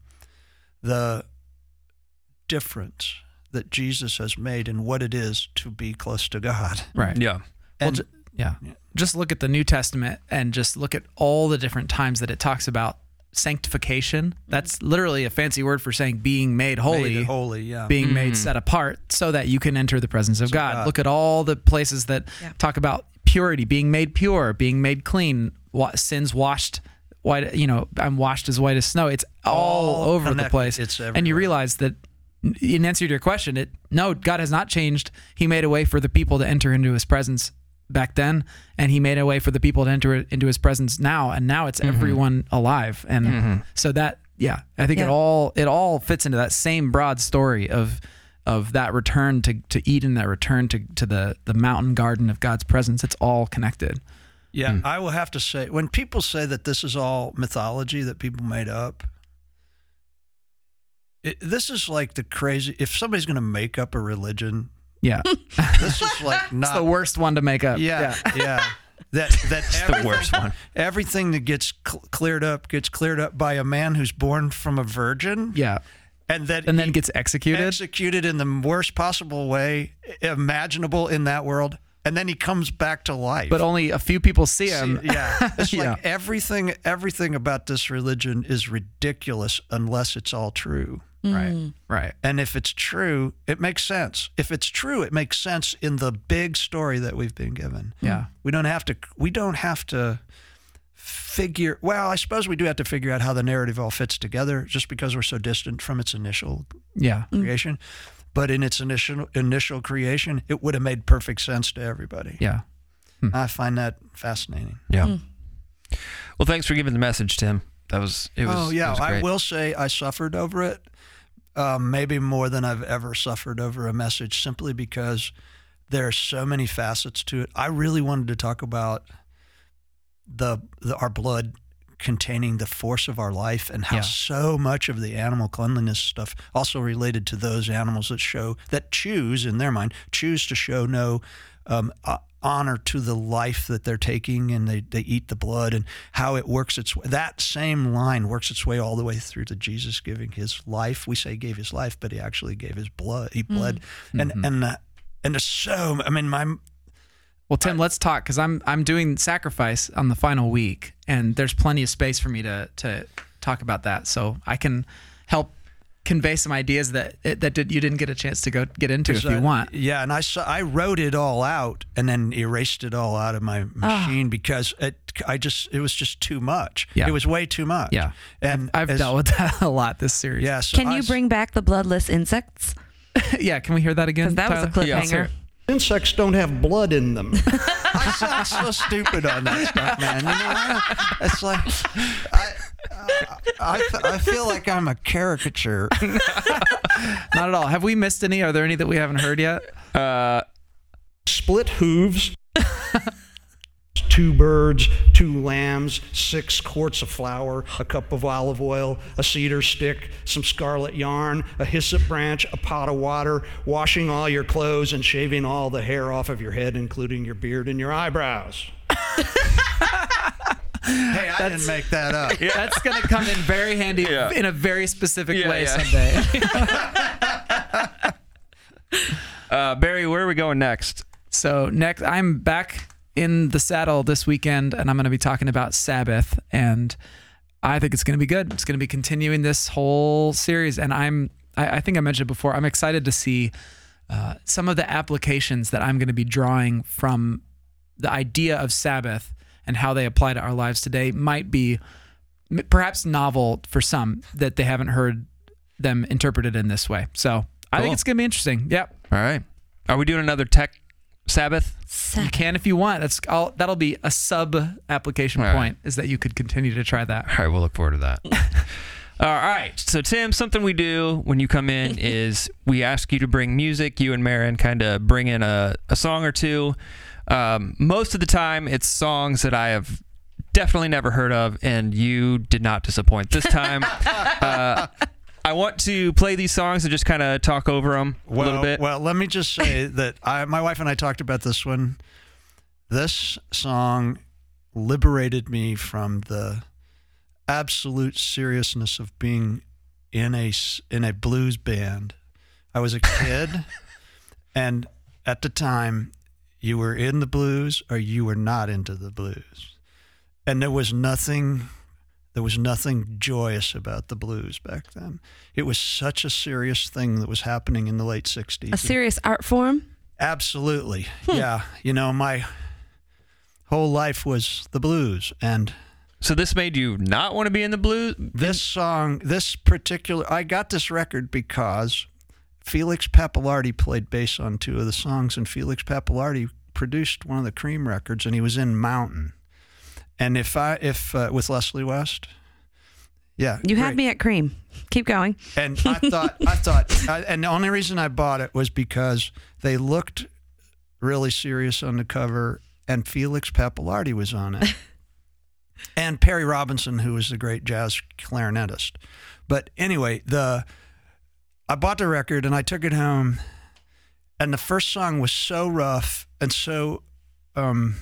the difference that Jesus has made in what it is to be close to God. <laughs> Right. yeah And ju- yeah. Just look at the New Testament and just look at all the different times that it talks about sanctification. That's literally a fancy word for saying being made holy. made holy, yeah. being made mm. set apart so that you can enter the presence of God. God. Look at all the places that Yeah. talk about purity, being made pure, being made clean, wa- sins washed white, you know, I'm washed as white as snow. It's all, All over the place. It's and you realize that in answer to your question, it no, God has not changed. He made a way for the people to enter into his presence back then and he made a way for the people to enter into his presence now and now it's mm-hmm. everyone alive and mm-hmm. so that yeah i think it all it all fits into that same broad story of of that return to, to eden that return to, to the the mountain garden of god's presence it's all connected Yeah, hmm. I will have to say, when people say that this is all mythology that people made up, it, this is like the crazy. If somebody's going to make up a religion, yeah <laughs> this is like it's not the worst one to make up Yeah, yeah. <laughs> That that the worst one. Everything that gets cl- cleared up gets cleared up by a man who's born from a virgin, yeah and that and then gets executed executed in the worst possible way imaginable in that world, and then he comes back to life. but only a few people see him See, yeah, <laughs> it's Yeah. like everything. Everything about this religion is ridiculous unless it's all true. Mm. right right And if it's true, it makes sense. If it's true, it makes sense in the big story that we've been given. yeah We don't have to. We don't have to figure. Well, I suppose we do have to figure out how the narrative all fits together, just because we're so distant from its initial yeah mm. creation. But in its initial initial creation, it would have made perfect sense to everybody. yeah hmm. I find that fascinating. Yeah. Hmm. Well, thanks for giving the message, Tim. That was it was. oh yeah, was I will say I suffered over it. Um, maybe more than I've ever suffered over a message, simply because there are so many facets to it. I really wanted to talk about the, the our blood containing the force of our life and how Yeah. so much of the animal cleanliness stuff also related to those animals that show that choose in their mind choose to show no um, uh, honor to the life that they're taking and they, they eat the blood and how it works its way that same line works its way all the way through to jesus giving his life. We say he gave his life but he actually gave his blood he bled and and uh, and so i mean my Well, Tim, let's talk because I'm I'm doing sacrifice on the final week, and there's plenty of space for me to to talk about that, so I can help convey some ideas that that did, you didn't get a chance to go get into if you I- uh, want. Yeah, and I saw I wrote it all out and then erased it all out of my ah. machine because it I just it was just too much. Yeah. It was way too much. Yeah, and I've as- dealt with <laughs> that a lot this series. Yeah, so Can I you bring back the bloodless insects? <laughs> yeah. Can we hear that again? Because that was a cliffhanger. Yeah. Cliffhanger. Insects don't have blood in them. <laughs> I sound so stupid on that stuff, man. You know, it's like I, I, I feel like I'm a caricature. <laughs> Not at all. Have we missed any? Are there any that we haven't heard yet? Uh, Split hooves. <laughs> Two birds, two lambs, six quarts of flour, a cup of olive oil, a cedar stick, some scarlet yarn, a hyssop branch, a pot of water, washing all your clothes and shaving all the hair off of your head, including your beard and your eyebrows. <laughs> Hey, I didn't make that up. <laughs> That's gonna come in very handy Yeah. in a very specific Yeah, way yeah. someday. <laughs> uh, Barry, where are we going next? So next, I'm back in the saddle this weekend, and I'm going to be talking about Sabbath, and I think it's going to be good. It's going to be continuing this whole series, and I'm I, I think I mentioned before. I'm excited to see uh, some of the applications that I'm going to be drawing from the idea of Sabbath and how they apply to our lives today. Might be perhaps novel for some that they haven't heard them interpreted in this way. So I Cool. think it's going to be interesting. Yep. All right. Are we doing another tech Sabbath? You can if you want. That's all. That'll be a sub application All right. point. Is that you could continue to try that. All right, we'll look forward to that. <laughs> All right. So, Tim, something we do when you come in <laughs> is we ask you to bring music. You and Marin kind of bring in a, a song or two. Um, most of the time, it's songs that I have definitely never heard of, and you did not disappoint this time. <laughs> uh, I want to play these songs and just kind of talk over them a little bit. well, let me just say <coughs> that I, my wife and I talked about this one. This song liberated me from the absolute seriousness of being in a in a blues band. I was a kid, <laughs> and at the time, you were in the blues or you were not into the blues, and there was nothing. There was nothing joyous about the blues back then. It was such a serious thing that was happening in the late 60s. A serious art form. Absolutely. Hmm. Yeah. You know, my whole life was the blues. And so, this made you not want to be in the blues? this song, this particular, I got this record because Felix Pappalardi played bass on two of the songs, and Felix Pappalardi produced one of the Cream records, and he was in Mountain. And if I, if uh, with Leslie West, yeah, You had me at cream. Keep going. And I thought, I <laughs> thought, I, and the only reason I bought it was because they looked really serious on the cover, and Felix Pappalardi was on it, <laughs> and Perry Robinson, who was the great jazz clarinetist. But anyway, the I bought the record and I took it home, and the first song was so rough and so, um,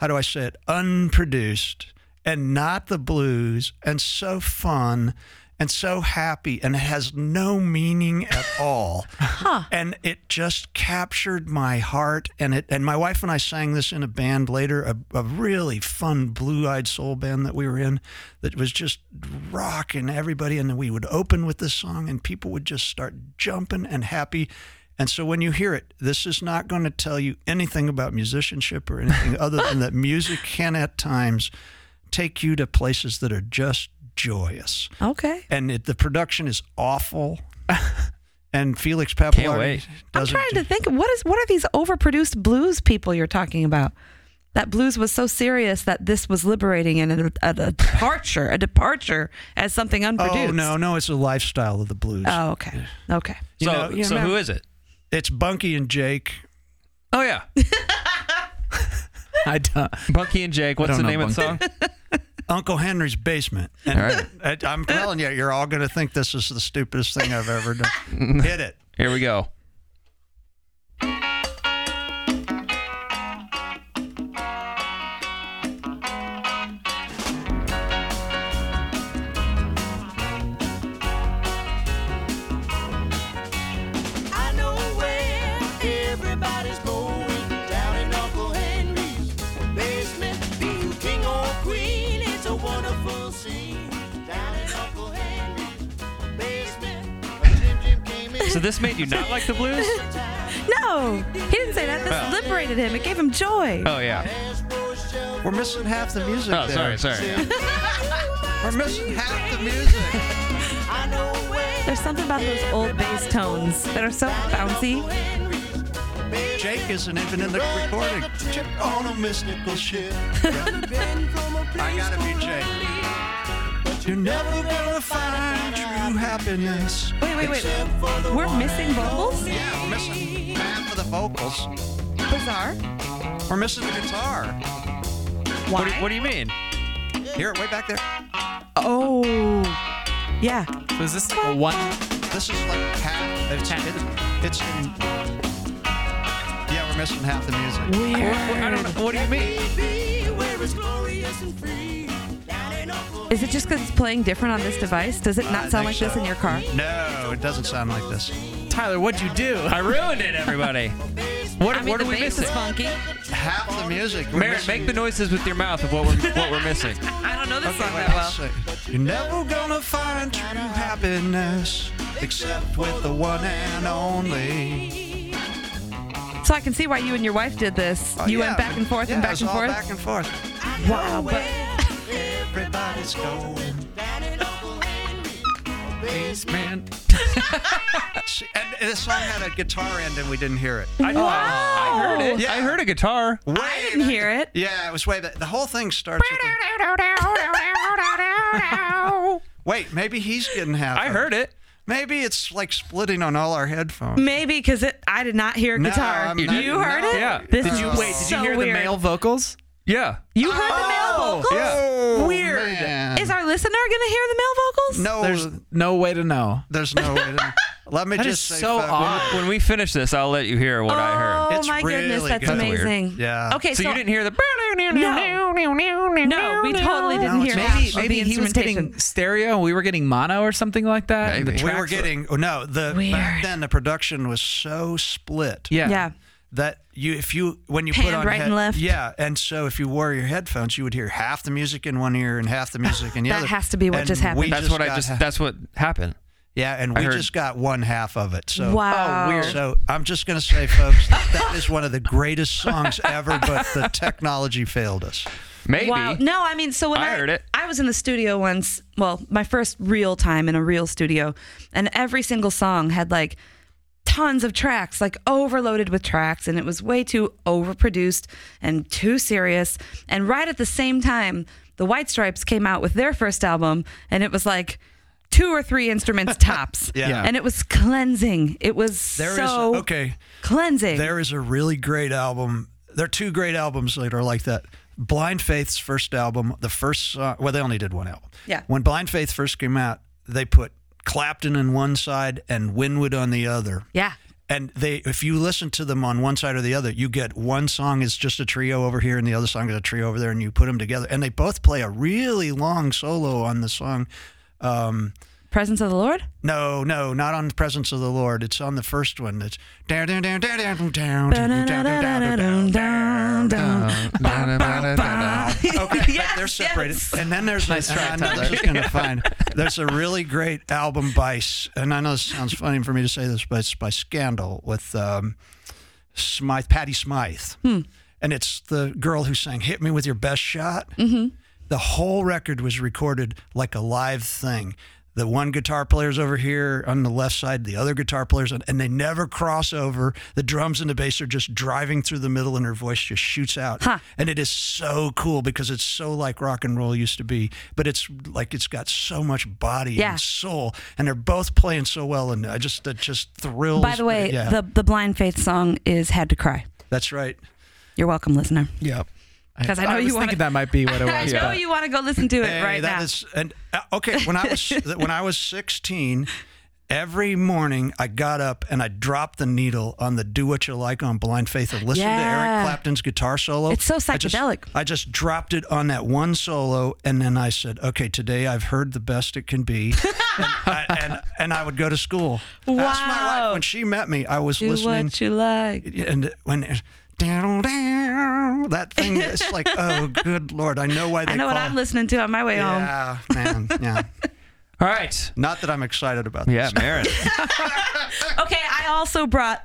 how do I say it, unproduced and not the blues and so fun and so happy and it has no meaning at <laughs> all. And it just captured my heart and it and my wife and I sang this in a band later, a, a really fun blue-eyed soul band that we were in that was just rocking everybody and then we would open with this song and people would just start jumping and happy. And so when you hear it, this is not going to tell you anything about musicianship or anything other than that music can at times take you to places that are just joyous. Okay. And it, the production is awful. <laughs> and Felix Can't I'm trying to think. What is? What are these overproduced blues people you're talking about? That blues was so serious that this was liberating and a, a, a departure, a departure as something oh, unproduced. Oh no, no, it's a lifestyle of the blues. Oh, okay. Okay. You so, know- you so know- who is it? It's Bunky and Jake. Oh, yeah. <laughs> I don't. Bunky and Jake. What's the know name of the song? <laughs> Uncle Henry's basement. And All right. I, I'm telling you, you're all going to think this is the stupidest thing I've ever done. <laughs> Hit it. Here we go. So, this made you not like the blues? <laughs> No, he didn't say that. This Oh. liberated him. It gave him joy. Oh, yeah. We're missing half the music. Oh, there. sorry, sorry. <laughs> We're missing half the music. I know where There's something about those old bass tones that are so bouncy. Jake isn't even in the recording. Jake on a mystical ship. <laughs> I gotta be Jake. You're never gonna find true happiness. Wait, wait, wait. We're missing vocals? Yeah, we're missing half of the vocals. Bizarre. We're missing the guitar. What do, what do you mean? Here, way back there. Oh, yeah. So is this like a one? This is like half. It's, it, it's in. Yeah, we're missing half the music. Weird. I don't know. What do you mean? Is it just because it's playing different on this device? Does it I not sound like think this in your car? No, it doesn't sound like this. Tyler, what'd you do? I ruined it, everybody. What, I mean, what the are we bass missing? is funky. Half the music. We're Merritt, make the noises with your mouth of what we're what we're missing. <laughs> I don't know this Okay, song wait, that well. see. You're never gonna find true happiness except with the one and only. So I can see why you and your wife did this. Oh, you yeah, went back and forth yeah, and it back was and all forth. back and forth. Wow, but Everybody's going Down in Uncle Henry's Man. <laughs> See, And this song had a guitar end and we didn't hear it. I, I heard it. Yeah. I heard a guitar. Way I didn't back- hear it. Yeah, it was way back. The whole thing starts with. a- Wait, maybe he's getting half. I of heard it. Maybe it's like splitting on all our headphones. Maybe because I did not hear No, guitar. I'm you not- heard no. it? Yeah. This Did is you wait? Did so you hear weird. the male vocals? Yeah. You heard the male oh. vocals? Yeah. Oh, Weird. man. Is our listener gonna hear the male vocals? no? There's no way to know. There's no way to. Let me That just is say, so folks, odd. When we finish this, I'll let you hear what I heard. Oh It's my goodness, really that's good. That's weird. amazing. Yeah. Okay, So so, you didn't hear the. No, we totally didn't No, hear it's- half Maybe of maybe the he was instrumentation. getting stereo and we were getting mono or something like that. and the Maybe. We were tracks getting oh, no the Weird. back then the production was so split yeah. yeah. That you if you when you put Panned on right and left. yeah and so if you wore your headphones you would hear half the music in one ear and half the music in the <laughs> That other. That has to be what And just happened. we That's what I just. ha- That's what happened. yeah, and I we heard- just got one half of it. So Wow. Oh, weird. So I'm just gonna say, folks, that is one of the greatest songs ever, but the technology failed us. Maybe. Wow. No, I mean, so when I I, heard it. I was in the studio once, well, my first real time in a real studio, and every single song had like tons of tracks, like overloaded with tracks, and it was way too overproduced and too serious. And right at the same time, the White Stripes came out with their first album, and it was like two or three instruments <laughs> tops. Yeah. And it was cleansing. It was There is so okay. cleansing. There is a really great album. There are two great albums that are like that. Blind Faith's first album, the first song, well, they only did one album. Yeah. When Blind Faith first came out, they put Clapton on one side and Winwood on the other. yeah. And they, if you listen to them on one side or the other, you get one song is just a trio over here, and the other song is a trio over there, and you put them together, and they both play a really long solo on the song. Um, Presence of the Lord? no, no, not on the presence of the Lord. It's on the first one. It's down, down, down, down, down, down, down, down, down, down, down. Okay, but they're separated. And then there's Nice a, try, and I'm Tyler. just gonna find there's a really great album by, S- and I know this sounds funny for me to say this, but it's by Scandal with um, Smyth, Patty Smyth, Hmm. and it's the girl who sang "Hit Me with Your Best Shot." Mm-hmm. The whole record was recorded like a live thing. The one guitar player's over here on the left side, the other guitar player's on, and they never cross over. The drums and the bass are just driving through the middle, and her voice just shoots out. Huh. And it is so cool because it's so like rock and roll used to be, but it's like it's got so much body Yeah. and soul, and they're both playing so well, and I just that just thrills. By the way, yeah, the the Blind Faith song is "Had to Cry." that's right. You're welcome, listener. Yep. 'Cause I know was you wanna- thinking that might be what it <laughs> I was. know but- you want to go listen to it Hey, right that now. is- and uh, okay, when I was <laughs> when I was 16, every morning I got up and I dropped the needle on the "Do What You Like" on Blind Faith and listened to Eric Clapton's guitar solo. It's so I just- psychedelic. I just dropped it on that one solo, and then I said, "Okay, today I've heard the best it can be," <laughs> and, I, and and I would go to school. That's my Wow. wife. When she met me, I was Do listening what you like. and when down down that thing it's like <laughs> oh good lord i know why they I know what I'm listening to on my way home. yeah man yeah <laughs> All right. not that i'm excited about Yeah, this Yeah, Marin. <laughs> Okay, I also brought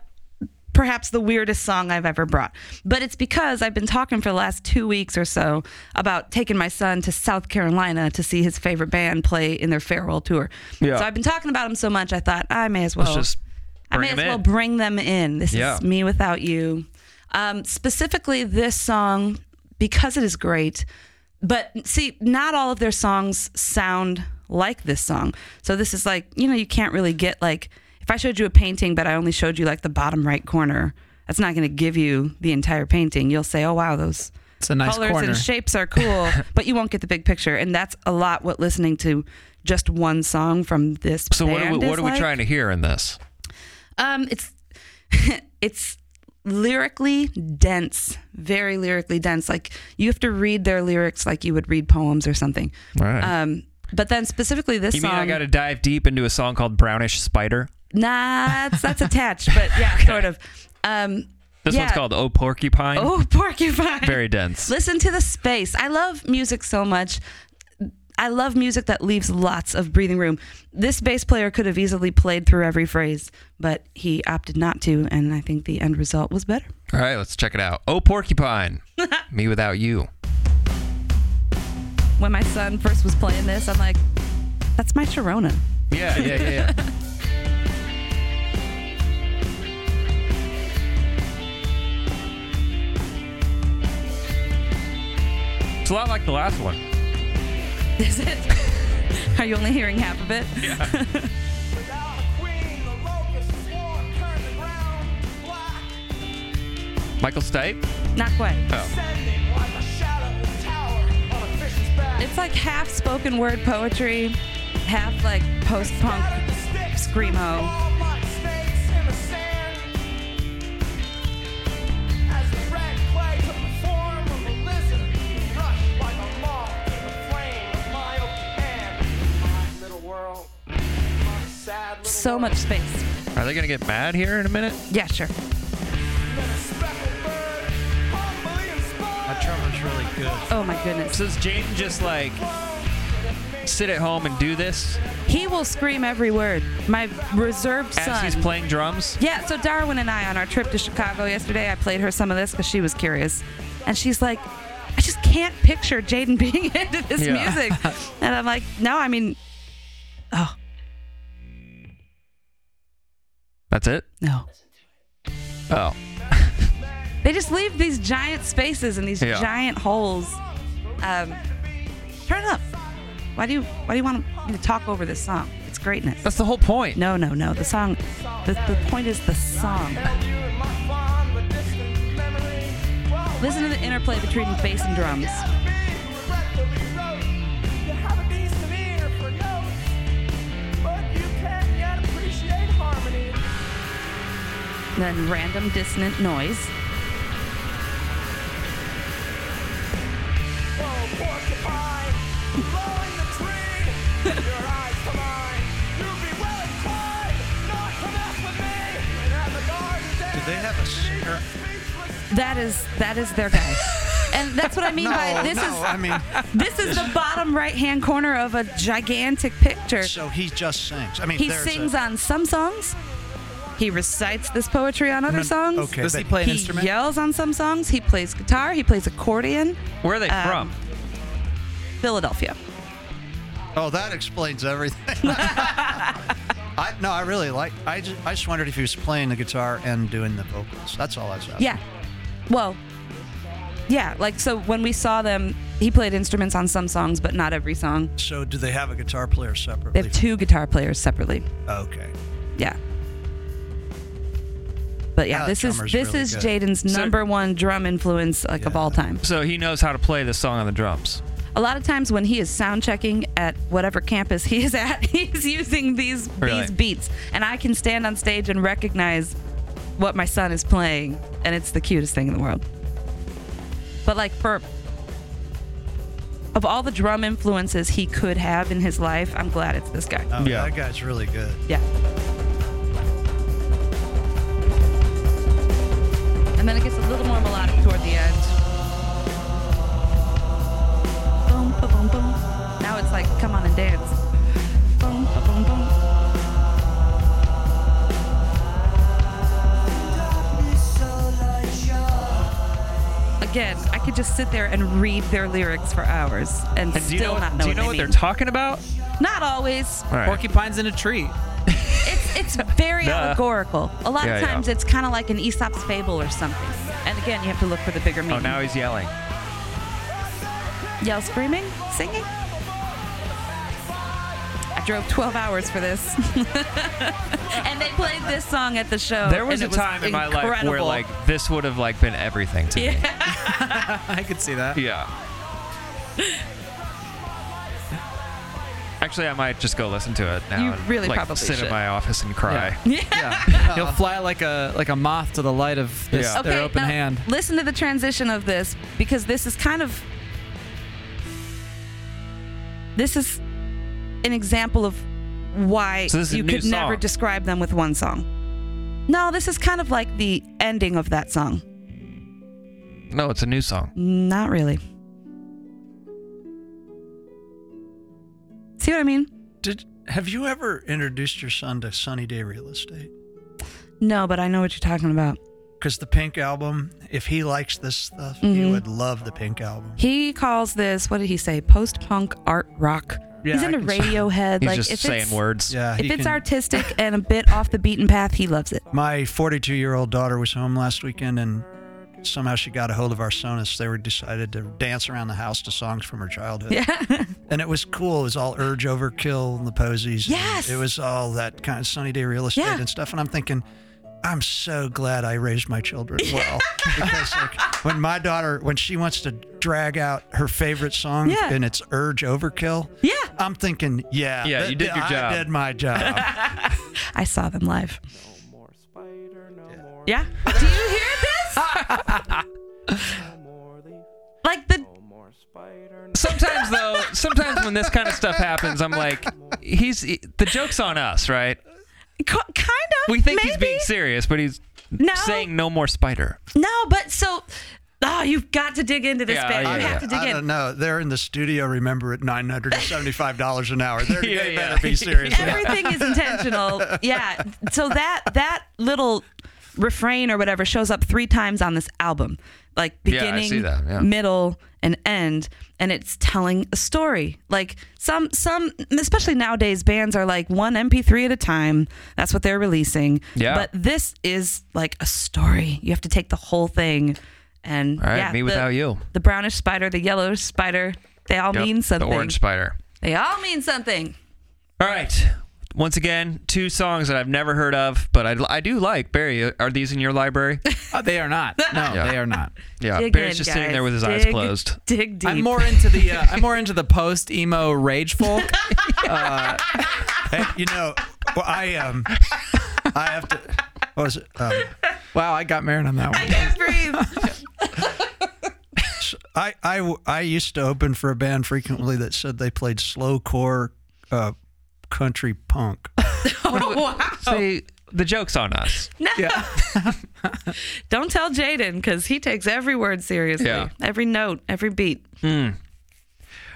perhaps the weirdest song I've ever brought. But it's because I've been talking for the last two weeks or so about taking my son to South Carolina to see his favorite band play in their farewell tour. Yeah. So I've been talking about him so much, I thought I may as well. Let's just I bring may as well in. bring them in. This Yeah. is mewithoutYou. Um, specifically, this song because it is great. But see, not all of their songs sound like this song. So this is like you know you can't really get like if I showed you a painting, but I only showed you like the bottom right corner. That's not going to give you the entire painting. You'll say, "Oh wow, those nice colors corner. and <laughs> shapes are cool," but you won't get the big picture. And that's a lot what listening to just one song from this. So what are we, what are we like. trying to hear in this? Um, it's <laughs> it's lyrically dense, very lyrically dense. Like you have to read their lyrics like you would read poems or something. Right. Um, but then specifically this you song, mean I got to dive deep into a song called Brownish Spider? nah, that's that's <laughs> attached, but yeah, sort of. Um, This yeah. one's called Oh Porcupine. Oh, porcupine. Very dense. Listen to the space. I love music so much. I love music that leaves lots of breathing room. This bass player could have easily played through every phrase, but he opted not to, and I think the end result was better. All right, let's check it out. Oh, Porcupine. <laughs> mewithoutYou. When my son first was playing this, I'm like, that's my Sharona. Yeah, yeah, yeah, yeah. <laughs> it's a lot like the last one. <laughs> Is it? <laughs> Are you only hearing half of it? Without a queen, the locust swarm turns <laughs> the ground black, Michael Stipe? Not quite. Oh. sending like a shadow tower on a fish's back. It's like half spoken word poetry, half like post punk Scattered the sticks, screamo. So much space. Are they going to get mad here in a minute? Yeah, sure. Then a speckled bird, humbly inspired. That drummer's really good. Oh my goodness. So does Jaden just like sit at home and do this He will scream every word. My reserved as son. he's playing drums? Yeah, so Darwin and I on our trip to Chicago yesterday, I played her some of this because she was curious. And she's like, I just can't picture Jaden <laughs> being into this Yeah. music. <laughs> And I'm like, no, I mean, oh, That's it? no. Oh. <laughs> They just leave these giant spaces and these Yeah. giant holes. Um, turn it up. Why do you Why do you want me to talk over this song? It's greatness. That's the whole point. No, no, no. The song. The, the point is the song. Held you in my fond but distant memory. Well, Listen to the interplay between bass and drums. They have a singer? That is that is their guy. And that's what I mean by this no, is I mean, this is the bottom right hand corner of a gigantic picture. so he just sings. I mean, He sings a, on some songs. He recites this poetry on other songs. okay. Does he play an He instrument? yells on some songs. He plays guitar. He plays accordion. Where are they Um, from? Philadelphia. Oh, that explains everything. <laughs> I no, I really like. I just, I just wondered if he was playing the guitar and doing the vocals. That's all I was asking. Yeah. Well, yeah. Like so, when we saw them, he played instruments on some songs, but not every song. So, do they have a guitar player separately? They have two guitar players separately. Okay. Yeah. But yeah, Yeah, this is this really is good. Jaden's So- number one drum influence like of all time. So he knows how to play the song on the drums. A lot of times when he is sound checking at whatever campus he is at, <laughs> he's using these Really? these beats, and I can stand on stage and recognize what my son is playing, and it's the cutest thing in the world. But like for of all the drum influences he could have in his life, I'm glad it's this guy. Oh, Yeah. That guy's really good. Yeah. And then it gets a little more melodic toward the end. Boom, ba, boom, boom. Now it's like, come on and dance. Boom, ba, boom, boom. Again, I could just sit there and read their lyrics for hours and, And do you still know, not know do you what know they what mean. they're talking about? not always. All right. Porcupines in a tree. It's it's very <laughs> Duh. allegorical. A lot Yeah, of yeah. times it's kind of like an Aesop's fable or something. And again, you have to look for the bigger oh, meaning. Oh, now he's yelling. Yell, screaming, singing. I drove 12 hours for this, <laughs> and they played this song at the show. There was a it time in my life where incredible. like this would have like been everything to me. <laughs> I could see that. Yeah. Actually, I might just go listen to it now. You and, really like, probably sit should. in my office and cry. Yeah. <laughs> He'll <laughs> fly like a like a moth to the light of this, Yeah. their open now, hand. Listen to the transition of this because this is kind of this is an example of why So this is a you new could never song. describe them with one song. No, this is kind of like the ending of that song. No, it's a new song. Not really. See what I mean? Did have you ever introduced your son to Sunny Day Real Estate? No, but I know what you're talking about. Because the Pink album, if he likes this stuff, he Mhm. would love the Pink album. He calls this what did he say? Post punk art rock. Yeah, He's into can see- Radiohead. <laughs> He's like just if saying it's, words. Yeah, If he it's can- artistic and a bit off the beaten path, he loves it. My 42 year old daughter was home last weekend and somehow she got a hold of our Sonos. They were decided to dance around the house to songs from her childhood. Yeah. <laughs> And it was cool. It was all Urge Overkill and the Posies. Yes. It was all that kind of Sunny Day Real Estate Yeah. and stuff. And I'm thinking, I'm so glad I raised my children <laughs> well. because like when my daughter, when she wants to drag out her favorite song Yeah. and it's Urge Overkill, yeah. I'm thinking, yeah, Yeah, that- you did your I job. did my job. <laughs> I saw them live. No more spider. Yeah. Do you hear this? Like the <laughs> Sometimes though, sometimes when this kind of stuff happens, I'm like, he's the joke's on us, right? kind of. We think maybe. he's being serious, but he's No. saying no more spider. No, but so oh, you've got to dig into this Yeah, bit. yeah, you yeah. have to dig I in. don't know. They're in the studio, remember, at $975 an hour. They're, <laughs> Yeah, they yeah. better be serious. Everything is <laughs> intentional. Yeah. So that that little refrain or whatever shows up three times on this album. Like beginning, that, yeah. middle, and end. And it's telling a story. Like some some especially nowadays bands are like one MP3 at a time. That's what they're releasing. Yeah. But this is like a story. You have to take the whole thing. And All right, yeah, me the- without you. The brownish spider, the yellow spider, they all Yep, mean something. The orange spider. They all mean something. All right. Once again, two songs that I've never heard of, but I, I do like. Barry, are these in your library? Uh, <laughs> they are not. No, <laughs> Yeah. they are not. Yeah, Dig Barry's in, just sitting there with his eyes closed. Dig deep. I'm more into the uh, I'm more <laughs> into the post emo rage folk. Hey, you know, well, I um, I have to. What was it? Um, Wow, I got married on that one. I can't breathe. I, I I used to open for a band frequently that said they played slowcore uh, country punk. <laughs> <laughs> oh, wow. See, the joke's on us. Yeah. <laughs> Don't tell Jaden because he takes every word seriously. Yeah. Every note, every beat. All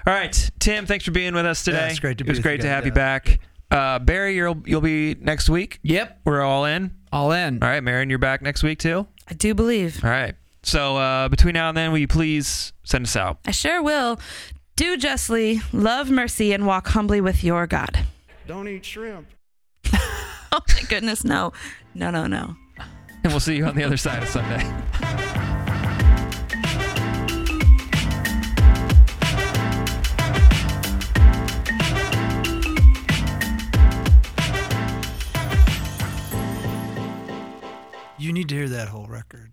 right, Tim, thanks for being with us today. Yeah, it's great to It was great to guys. have you back. Uh, Barry, you'll you'll be next week. Yep. We're all in. All in. All right, Marion, you're back next week too. I do believe. All right. So uh, between now and then, will you please send us out? I sure will. Do justly, love mercy, and walk humbly with your God. Don't eat shrimp. <laughs> <laughs> Oh my goodness, no. No, no, no. And we'll see you on the other side of Sunday. You need to hear that whole record.